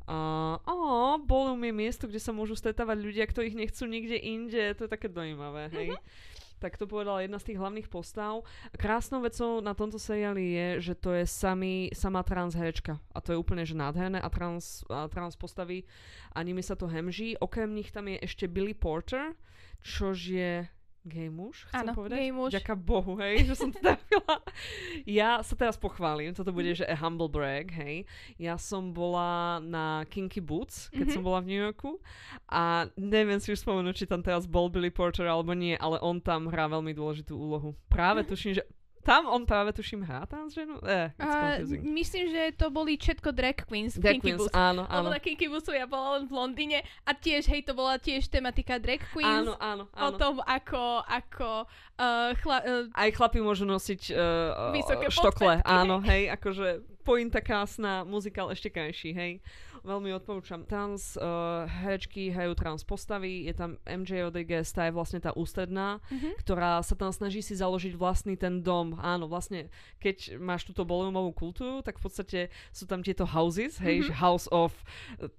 A uh, bolo mi miesto, kde sa môžu stretávať ľudia, ktorých nechcú nikde inde. To je také dojímavé, hej. Tak to povedala jedna z tých hlavných postav. Krásnou vecou na tomto seriáli je, že to je sami, sama trans herečka. A to je úplne že nádherné. A trans, a trans postavy a nimi sa to hemží. Okrem nich tam je ešte Billy Porter, čož je gay muž, chcem Áno, povedať. gay muž. Ďaká Bohu, hej, že som to trafila. Ja sa teraz pochválim, toto bude, že a humble brag, hej. Ja som bola na Kinky Boots, keď Mhm. som bola v New Yorku a neviem si už spomenúť, či tam teraz bol Billy Porter alebo nie, ale on tam hrá veľmi dôležitú úlohu. Práve Mhm. tuším, že Tam on práve tuším hrá ženu? Eh, uh, myslím, že to boli všetko drag queens drag queens, áno, áno. Lebo na Kinky Busu ja bola len v Londýne a tiež, hej, to bola tiež tematika drag queens. Áno, áno, áno. O tom, ako, ako uh, chla, uh, Aj chlapi môžu nosiť uh, Vysoké štokle, podstatky, áno, hej, akože pointa krásna, muzikál ešte krajší, hej veľmi odporúčam. Trans uh, herečky hrajú trans postavy, je tam MJ Rodriguez, tá je vlastne tá ústredná, mm-hmm. ktorá sa tam snaží si založiť vlastný ten dom. Áno, vlastne, keď máš túto boleumovú kultúru, tak v podstate sú tam tieto houses, hej, mm-hmm. House of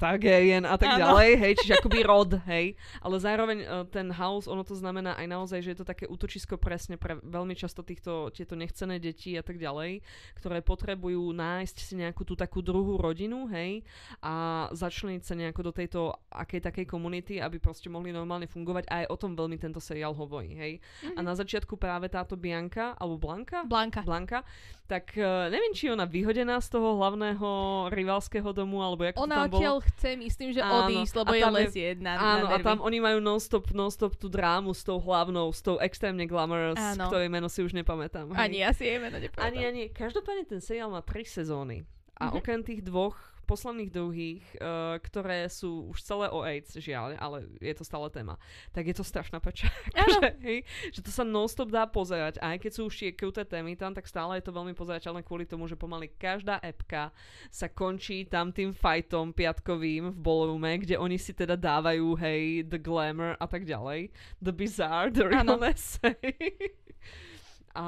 Targaryen a tak Áno. ďalej, hej, čiže akoby rod, hej. Ale zároveň uh, ten house, ono to znamená aj naozaj, že je to také útočisko presne pre veľmi často týchto, tieto nechcené deti a tak ďalej, ktoré potrebujú nájsť si nejakú tú takú druhú rodinu, hej, a a začleniť sa nejako do tejto akej takej komunity, aby proste mohli normálne fungovať a aj o tom veľmi tento seriál hovorí, hej. Mm-hmm. A na začiatku práve táto Bianka, alebo Blanka? Blanka. Blanka, tak uh, neviem, či je ona vyhodená z toho hlavného rivalského domu, alebo jak ona to tam bolo. chce, myslím, že odísť, lebo je les jedna. Áno, na a tam oni majú non-stop, non-stop tú drámu s tou hlavnou, s tou extrémne glamorous, áno. ktorej meno si už nepamätám. Hej. Ani ja si jej meno nepamätám. Ani, ani. Každopádne ten seriál má tri sezóny. A mm-hmm. okrem tých dvoch posledných dlhých, uh, ktoré sú už celé o AIDS, žiaľ, ale je to stále téma, tak je to strašná peča. že, hej, že to sa non-stop dá pozerať. aj keď sú už tie kruté témy tam, tak stále je to veľmi pozerateľné kvôli tomu, že pomaly každá epka sa končí tam tým fightom piatkovým v ballroome, kde oni si teda dávajú, hej, the glamour a tak ďalej. The bizarre, the realness. a,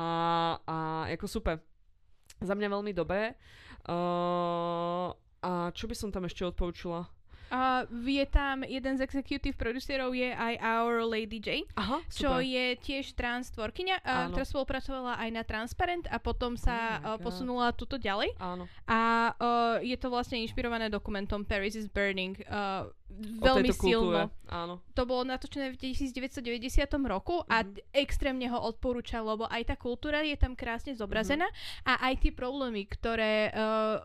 a ako super. Za mňa veľmi dobré. Uh, a čo by som tam ešte odporúčila? Uh, je tam jeden z executive producerov je aj Our Lady J, Aha, čo je tiež trans tvorkyňa, uh, ktorá spolupracovala aj na Transparent a potom sa oh uh, posunula tuto ďalej. Áno. A uh, je to vlastne inšpirované dokumentom Paris is Burning. Uh, veľmi silno. Áno. To bolo natočené v 1990 roku a mm-hmm. extrémne ho odporúčal, lebo aj tá kultúra je tam krásne zobrazená mm-hmm. a aj tie problémy, ktoré, uh,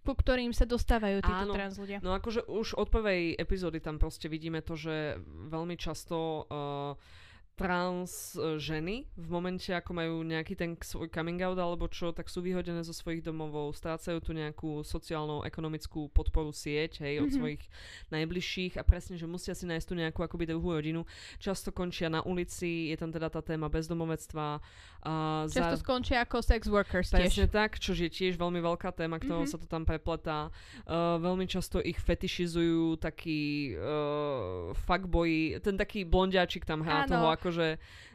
ku ktorým sa dostávajú títo Áno. trans ľudia. No akože už od prvej epizódy tam proste vidíme to, že veľmi často uh, trans e, ženy v momente, ako majú nejaký ten svoj coming out alebo čo, tak sú vyhodené zo svojich domovov, strácajú tu nejakú sociálnu, ekonomickú podporu sieť, hej, mm-hmm. od mhm. svojich najbližších a presne, že musia si nájsť tu nejakú akoby druhú rodinu. Často končia na ulici, je tam teda tá téma bezdomovectva. Uh, Často za... skončia ako sex workers Presne tiež. tak, čo je tiež veľmi veľká téma, ktorou mm-hmm. sa to tam prepletá. Uh, veľmi často ich fetišizujú takí uh, fuckboy, ten taký blondiačik tam hrá toho akože,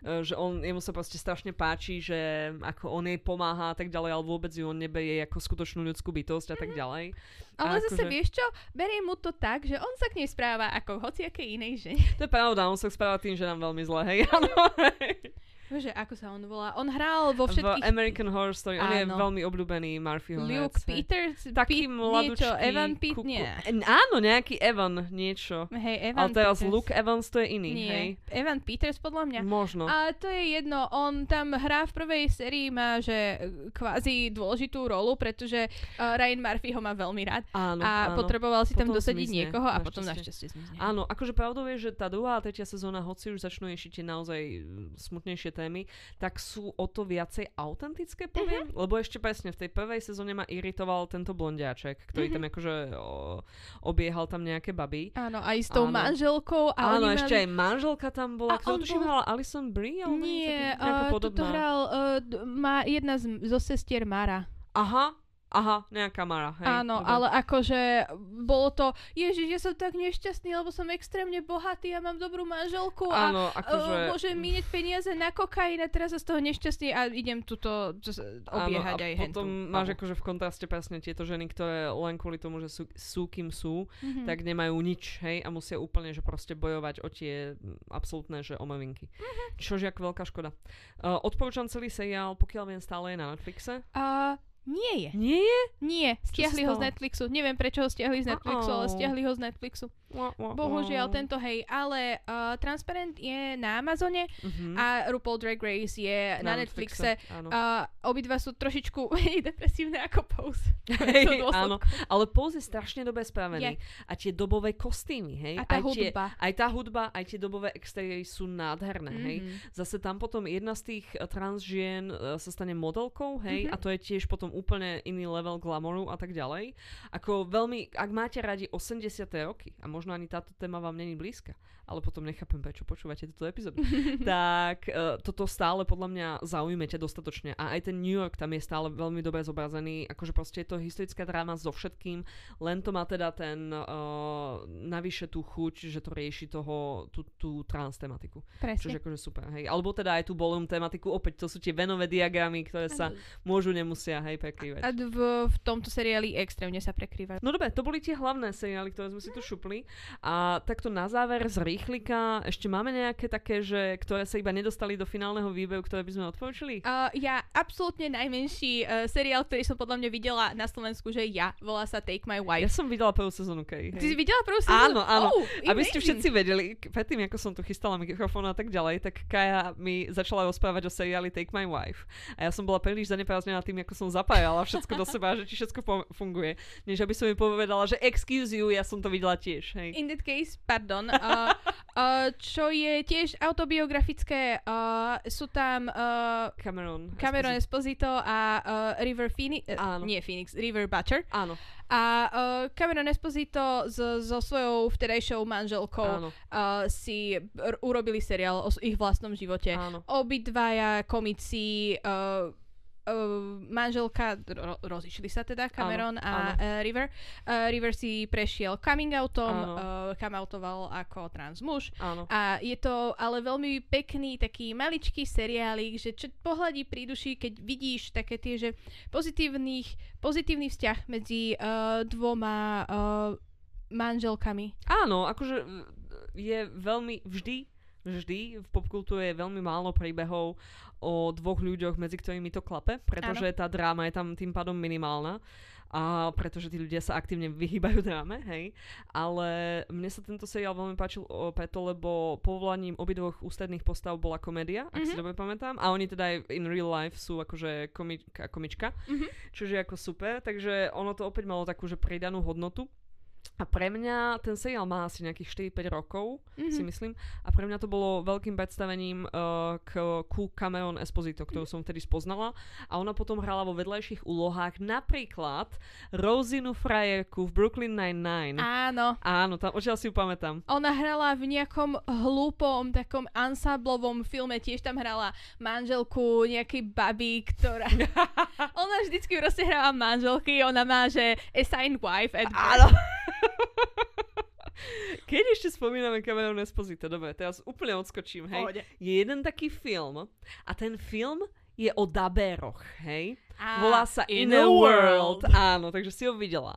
e, že on, jemu sa proste strašne páči, že ako on jej pomáha a tak ďalej, ale vôbec ju on nebeje ako skutočnú ľudskú bytosť a tak mhm. ďalej. Ale a zase že... vieš čo, berie mu to tak, že on sa k nej správa ako hociakej inej žene. To je pravda, on sa správa tým, že nám veľmi zle, hej, áno. Bože, ako sa on volá? On hral vo všetkých... V American Horror Story. On je veľmi obľúbený Murphyho Luke Peters? Taký Pete, mladučký. Niečo, Evan Pitt, kuku. nie. Áno, nejaký Evan, niečo. Hej, Evan Ale teraz Peters. Luke Evans to je iný, nie. hej? Evan Peters podľa mňa. Možno. A to je jedno. On tam hrá v prvej sérii, má, že kvázi dôležitú rolu, pretože uh, Ryan Murphy ho má veľmi rád. Áno, a áno. potreboval si potom tam dosadiť zmizne, niekoho a potom našťastie zmizne. Áno, akože pravdou je, že tá druhá a tretia sezóna, hoci už začnú ešte naozaj smutnejšie témy, tak sú o to viacej autentické, poviem. Mm-hmm. Lebo ešte presne v tej prvej sezóne ma iritoval tento blondiaček, ktorý mm-hmm. tam akože o, obiehal tam nejaké baby. Áno, aj s tou Áno. manželkou. A Áno, ešte mali... aj manželka tam bola, ktorú tuším bol... Alison Brie? Nie, uh, toto hral uh, má jedna z, zo sestier Mara. Aha, Aha, nejaká Mara. Hej, Áno, dobre. ale akože bolo to, ježiš, ja som tak nešťastný, lebo som extrémne bohatý a mám dobrú manželku Áno, a akože... uh, môžem míňať peniaze na kokain a teraz sa z toho nešťastný a idem tuto obiehať Áno, aj a potom hentu. máš akože v kontraste presne tieto ženy, ktoré len kvôli tomu, že sú, sú kým sú, mm-hmm. tak nemajú nič, hej, a musia úplne, že proste bojovať o tie absolútne, že omavinky. Mm-hmm. Čože ako veľká škoda. Uh, odporúčam celý seriál, pokiaľ viem, stále je na Netflixe. Uh, nie je. Nie je? Nie, stiahli ho z Netflixu. Neviem, prečo ho stiahli z Netflixu, Uh-oh. ale stiahli ho z Netflixu. Bohužiaľ, tento hej, ale uh, Transparent je na Amazone uh-huh. a RuPaul Drag Race je na, na Netflixe. Netflixe uh, obidva sú trošičku depresívne ako Pose. Hej, áno, ale Pose je strašne dobre spravený. Je. A tie dobové kostýmy, hej. A tá aj hudba. Tie, aj tá hudba, aj tie dobové exteriéry sú nádherné, mm-hmm. hej. Mhm. Zase tam potom jedna z tých eh, trans žien uh, sa stane modelkou, hej, mm-hmm. a to je tiež potom úplne iný level glamouru a tak ďalej. Ako veľmi, ak máte radi 80. roky, a možno ani táto téma vám není blízka, ale potom nechápem, prečo počúvate túto epizódu, tak uh, toto stále podľa mňa zaujmete dostatočne. A aj ten New York tam je stále veľmi dobre zobrazený, akože proste je to historická dráma so všetkým, len to má teda ten uh, navyše tú chuť, že to rieši toho, tú, tú trans tematiku. Presne. Čo je akože super, hej. Alebo teda aj tú bolum tematiku, opäť to sú tie venové diagramy, ktoré sa môžu, nemusia, hej, prekrývať. A v, v tomto seriáli extrémne sa prekrývajú. No dobre, to boli tie hlavné seriály, ktoré sme si tu šupli. A takto na záver z rýchlika, ešte máme nejaké také, že ktoré sa iba nedostali do finálneho výbehu, ktoré by sme odporučili? Uh, ja absolútne najmenší uh, seriál, ktorý som podľa mňa videla na Slovensku, že ja, volá sa Take My Wife. Ja som videla prvú sezónu, Kej. Ty si videla prvú sezónu? Áno, áno. Oh, Aby ste všetci vedeli, predtým ako som tu chystala mikrofón a tak ďalej, tak Kaja mi začala rozprávať o seriáli Take My Wife. A ja som bola príliš zaneprázdnená tým, ako som zapájala všetko do seba, že či všetko funguje. Než aby som mi povedala, že excuse you, ja som to videla tiež. Hej. In that case, pardon. Uh, Uh, čo je tiež autobiografické. Uh, sú tam uh, Cameron, Cameron Esposito, a uh, River Phoenix. Uh, nie Phoenix, River Butcher. Áno. A uh, Cameron Esposito so, so svojou vtedajšou manželkou uh, si r- urobili seriál o ich vlastnom živote. Áno. Obidvaja komici uh, uh, manželka, ro, rozišli sa teda, Cameron áno, a áno. Uh, River. Uh, River si prešiel coming outom, uh, come outoval ako trans muž. Áno. A je to ale veľmi pekný, taký maličký seriálik, že čo pohľadí pri duši, keď vidíš také tie, že pozitívnych, pozitívny vzťah medzi uh, dvoma uh, manželkami. Áno, akože je veľmi vždy vždy v popkultúre je veľmi málo príbehov o dvoch ľuďoch, medzi ktorými to klape, pretože ano. tá dráma je tam tým pádom minimálna a pretože tí ľudia sa aktívne vyhýbajú dráme, hej. Ale mne sa tento seriál veľmi páčil o, preto, lebo povolaním obidvoch ústredných postav bola komédia, ak mm-hmm. si mhm. dobre pamätám. A oni teda aj in real life sú akože komička, komička mm-hmm. čiže ako super. Takže ono to opäť malo takú, že pridanú hodnotu. A pre mňa ten seriál má asi nejakých 4-5 rokov, mm-hmm. si myslím. A pre mňa to bolo veľkým predstavením uh, k, ku Cameron Esposito, ktorú som vtedy spoznala. A ona potom hrala vo vedľajších úlohách napríklad Rosinu frajerku v Brooklyn Nine-Nine. Áno. Áno, tam odtiaľ si ju pamätám. Ona hrala v nejakom hlúpom, takom ansamblovom filme, tiež tam hrala manželku nejakej baby, ktorá... ona vždycky proste hrala manželky, ona má, že assigned wife at Áno. Keď ešte spomíname Cameron Esposito, dobre, teraz úplne odskočím, hej. Pohode. Je jeden taký film a ten film je o dabéroch, hej? Volá sa In, a world. Áno, takže si ho videla.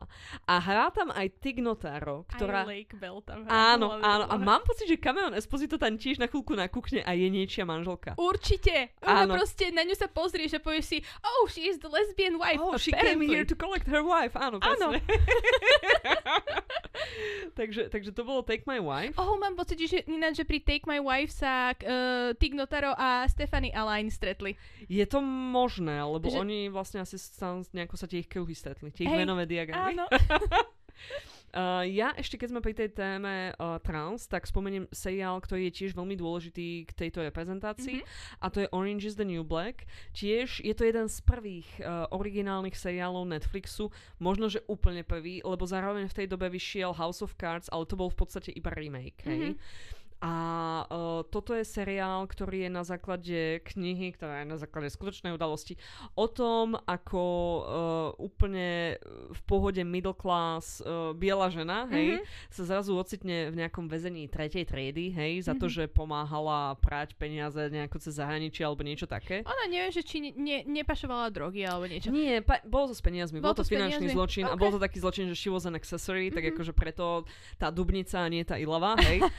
A hrá tam aj Tig Notaro, ktorá... Aj Lake Bell tam hrá. Áno, áno. A mám pocit, že Cameron Esposito tam tiež na chvíľku nakúkne a je niečia manželka. Určite. Áno. proste na ňu sa pozrie, že povie si, oh, she is the lesbian wife. Oh, she came here to collect her wife. Áno, presne. Áno. takže, takže to bolo Take My Wife. Oh, mám pocit, že ináč, že pri Take My Wife sa uh, Tig Notaro a Stephanie Align stretli. Je to možné, lebo že... oni vlastne asi sa, nejako sa tie ich kruhy stretli, tie ich hey, menové diagramy. Áno. Uh, ja ešte, keď sme pri tej téme uh, trans, tak spomeniem seriál, ktorý je tiež veľmi dôležitý k tejto reprezentácii mm-hmm. a to je Orange is the New Black. Tiež je to jeden z prvých uh, originálnych seriálov Netflixu, možno, že úplne prvý, lebo zároveň v tej dobe vyšiel House of Cards, ale to bol v podstate iba remake. Mm-hmm. Hej? A uh, toto je seriál, ktorý je na základe knihy, ktorá je na základe skutočnej udalosti, o tom, ako uh, úplne v pohode middle class uh, biela žena, hej, mm-hmm. sa zrazu ocitne v nejakom väzení tretej triedy, hej, za mm-hmm. to, mhm. že pomáhala prať peniaze nejako cez zahraničie alebo niečo také. Ona neviem, že či ne, nepašovala drogy alebo niečo. Nie, pa- bolo to s peniazmi, bol to, to finančný peniazmi? zločin okay. a bol to taký zločin, že she was an accessory, mm-hmm. tak mhm. akože preto tá dubnica a nie tá ilava, hej.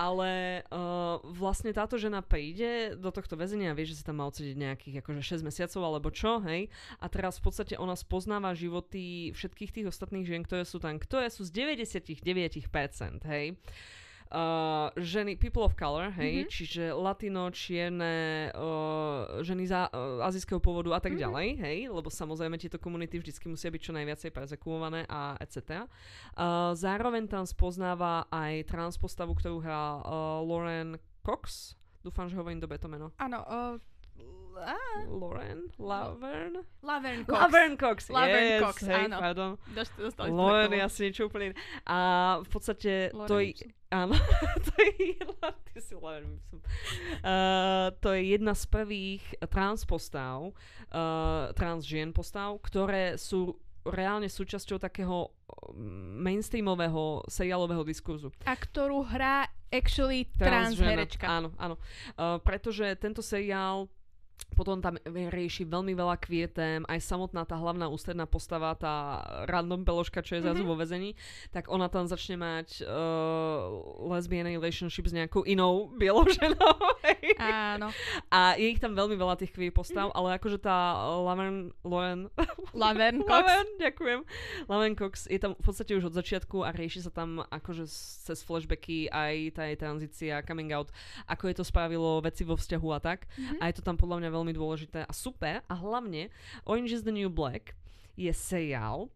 Ale ale uh, vlastne táto žena príde do tohto väzenia a vie, že sa tam má odsediť nejakých akože 6 mesiacov alebo čo, hej. A teraz v podstate ona spoznáva životy všetkých tých ostatných žien, ktoré sú tam, ktoré sú z 99%, hej uh, ženy, people of color, hej, mm-hmm. čiže latino, čierne, uh, ženy za uh, azijského pôvodu a tak mm-hmm. ďalej, hej, lebo samozrejme tieto komunity vždycky musia byť čo najviacej persekuované a etc. Uh, zároveň tam spoznáva aj transpostavu, ktorú hrá uh, Lauren Cox, Dúfam, že hovorím dobre to meno. Áno, uh, Ah. Lauren? Laverne? Laverne Cox. Laverne Cox, Laverne yes, Cox, hej, áno. pardon. Dostali Lauren je asi niečo úplne. A v podstate Lauren to je... Áno, to je jedna, ty si Lauren. Uh, to je jedna z prvých transpostav, uh, trans žien postav, ktoré sú reálne súčasťou takého mainstreamového seriálového diskurzu. A ktorú hrá actually trans, žena. herečka. Áno, áno. Uh, pretože tento seriál potom tam rieši veľmi veľa kvietém, aj samotná tá hlavná ústredná postava, tá random beložka, čo je zrazu Mhm. vo väzení, tak ona tam začne mať uh, lesbian relationship s nejakou inou bielou ženou. Áno. A je ich tam veľmi veľa tých queer postav, ale akože tá Laverne, Lauren, Laverne Cox. Laverne, ďakujem. Laverne Cox je tam v podstate už od začiatku a rieši sa tam akože cez flashbacky aj tá jej tranzícia, coming out, ako je to spravilo veci vo vzťahu a tak. Mhm. A je to tam podľa mňa veľmi dôležité a super. A hlavne Orange is the New Black je seriál,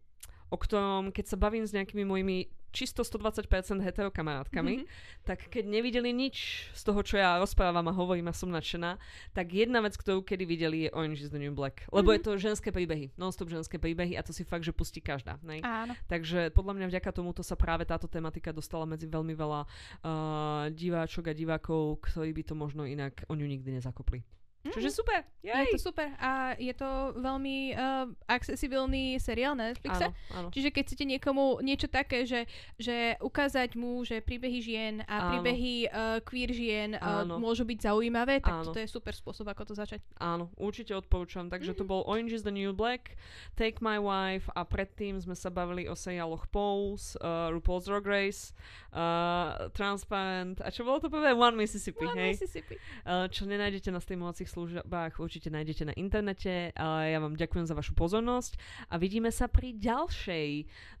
o ktorom keď sa bavím s nejakými mojimi čisto 120% hetero kamarátkami, Mhm. tak keď nevideli nič z toho, čo ja rozprávam a hovorím a som nadšená, tak jedna vec, ktorú kedy videli je Orange is the New Black. Lebo Mhm. je to ženské príbehy, non-stop ženské príbehy a to si fakt, že pustí každá. Ne? Áno. Takže podľa mňa vďaka tomuto sa práve táto tematika dostala medzi veľmi veľa uh, diváčok a divákov, ktorí by to možno inak o ňu nikdy nezakopli. Čiže super. Je Jej. to super a je to veľmi uh, accessibilný seriál na Netflixe. Áno, áno. Čiže keď chcete niekomu niečo také, že, že ukázať mu, že príbehy žien a Áno. príbehy uh, queer žien uh, môžu byť zaujímavé, tak Áno. toto je super spôsob, ako to začať. Áno, určite odporúčam. Takže to bol Orange is the New Black, Take My Wife a predtým sme sa bavili o seriáloch Pose, uh, RuPaul's Drag Race, uh, Transparent a čo bolo to prvé? One Mississippi, One hej? Mississippi. Uh, čo nenájdete na streamovacích službách určite nájdete na internete. A ja vám ďakujem za vašu pozornosť a vidíme sa pri ďalšej,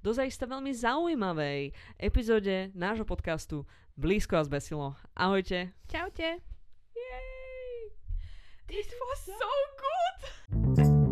dozajista veľmi zaujímavej epizóde nášho podcastu Blízko a zbesilo. Ahojte. Čaute. Yay! This was so good!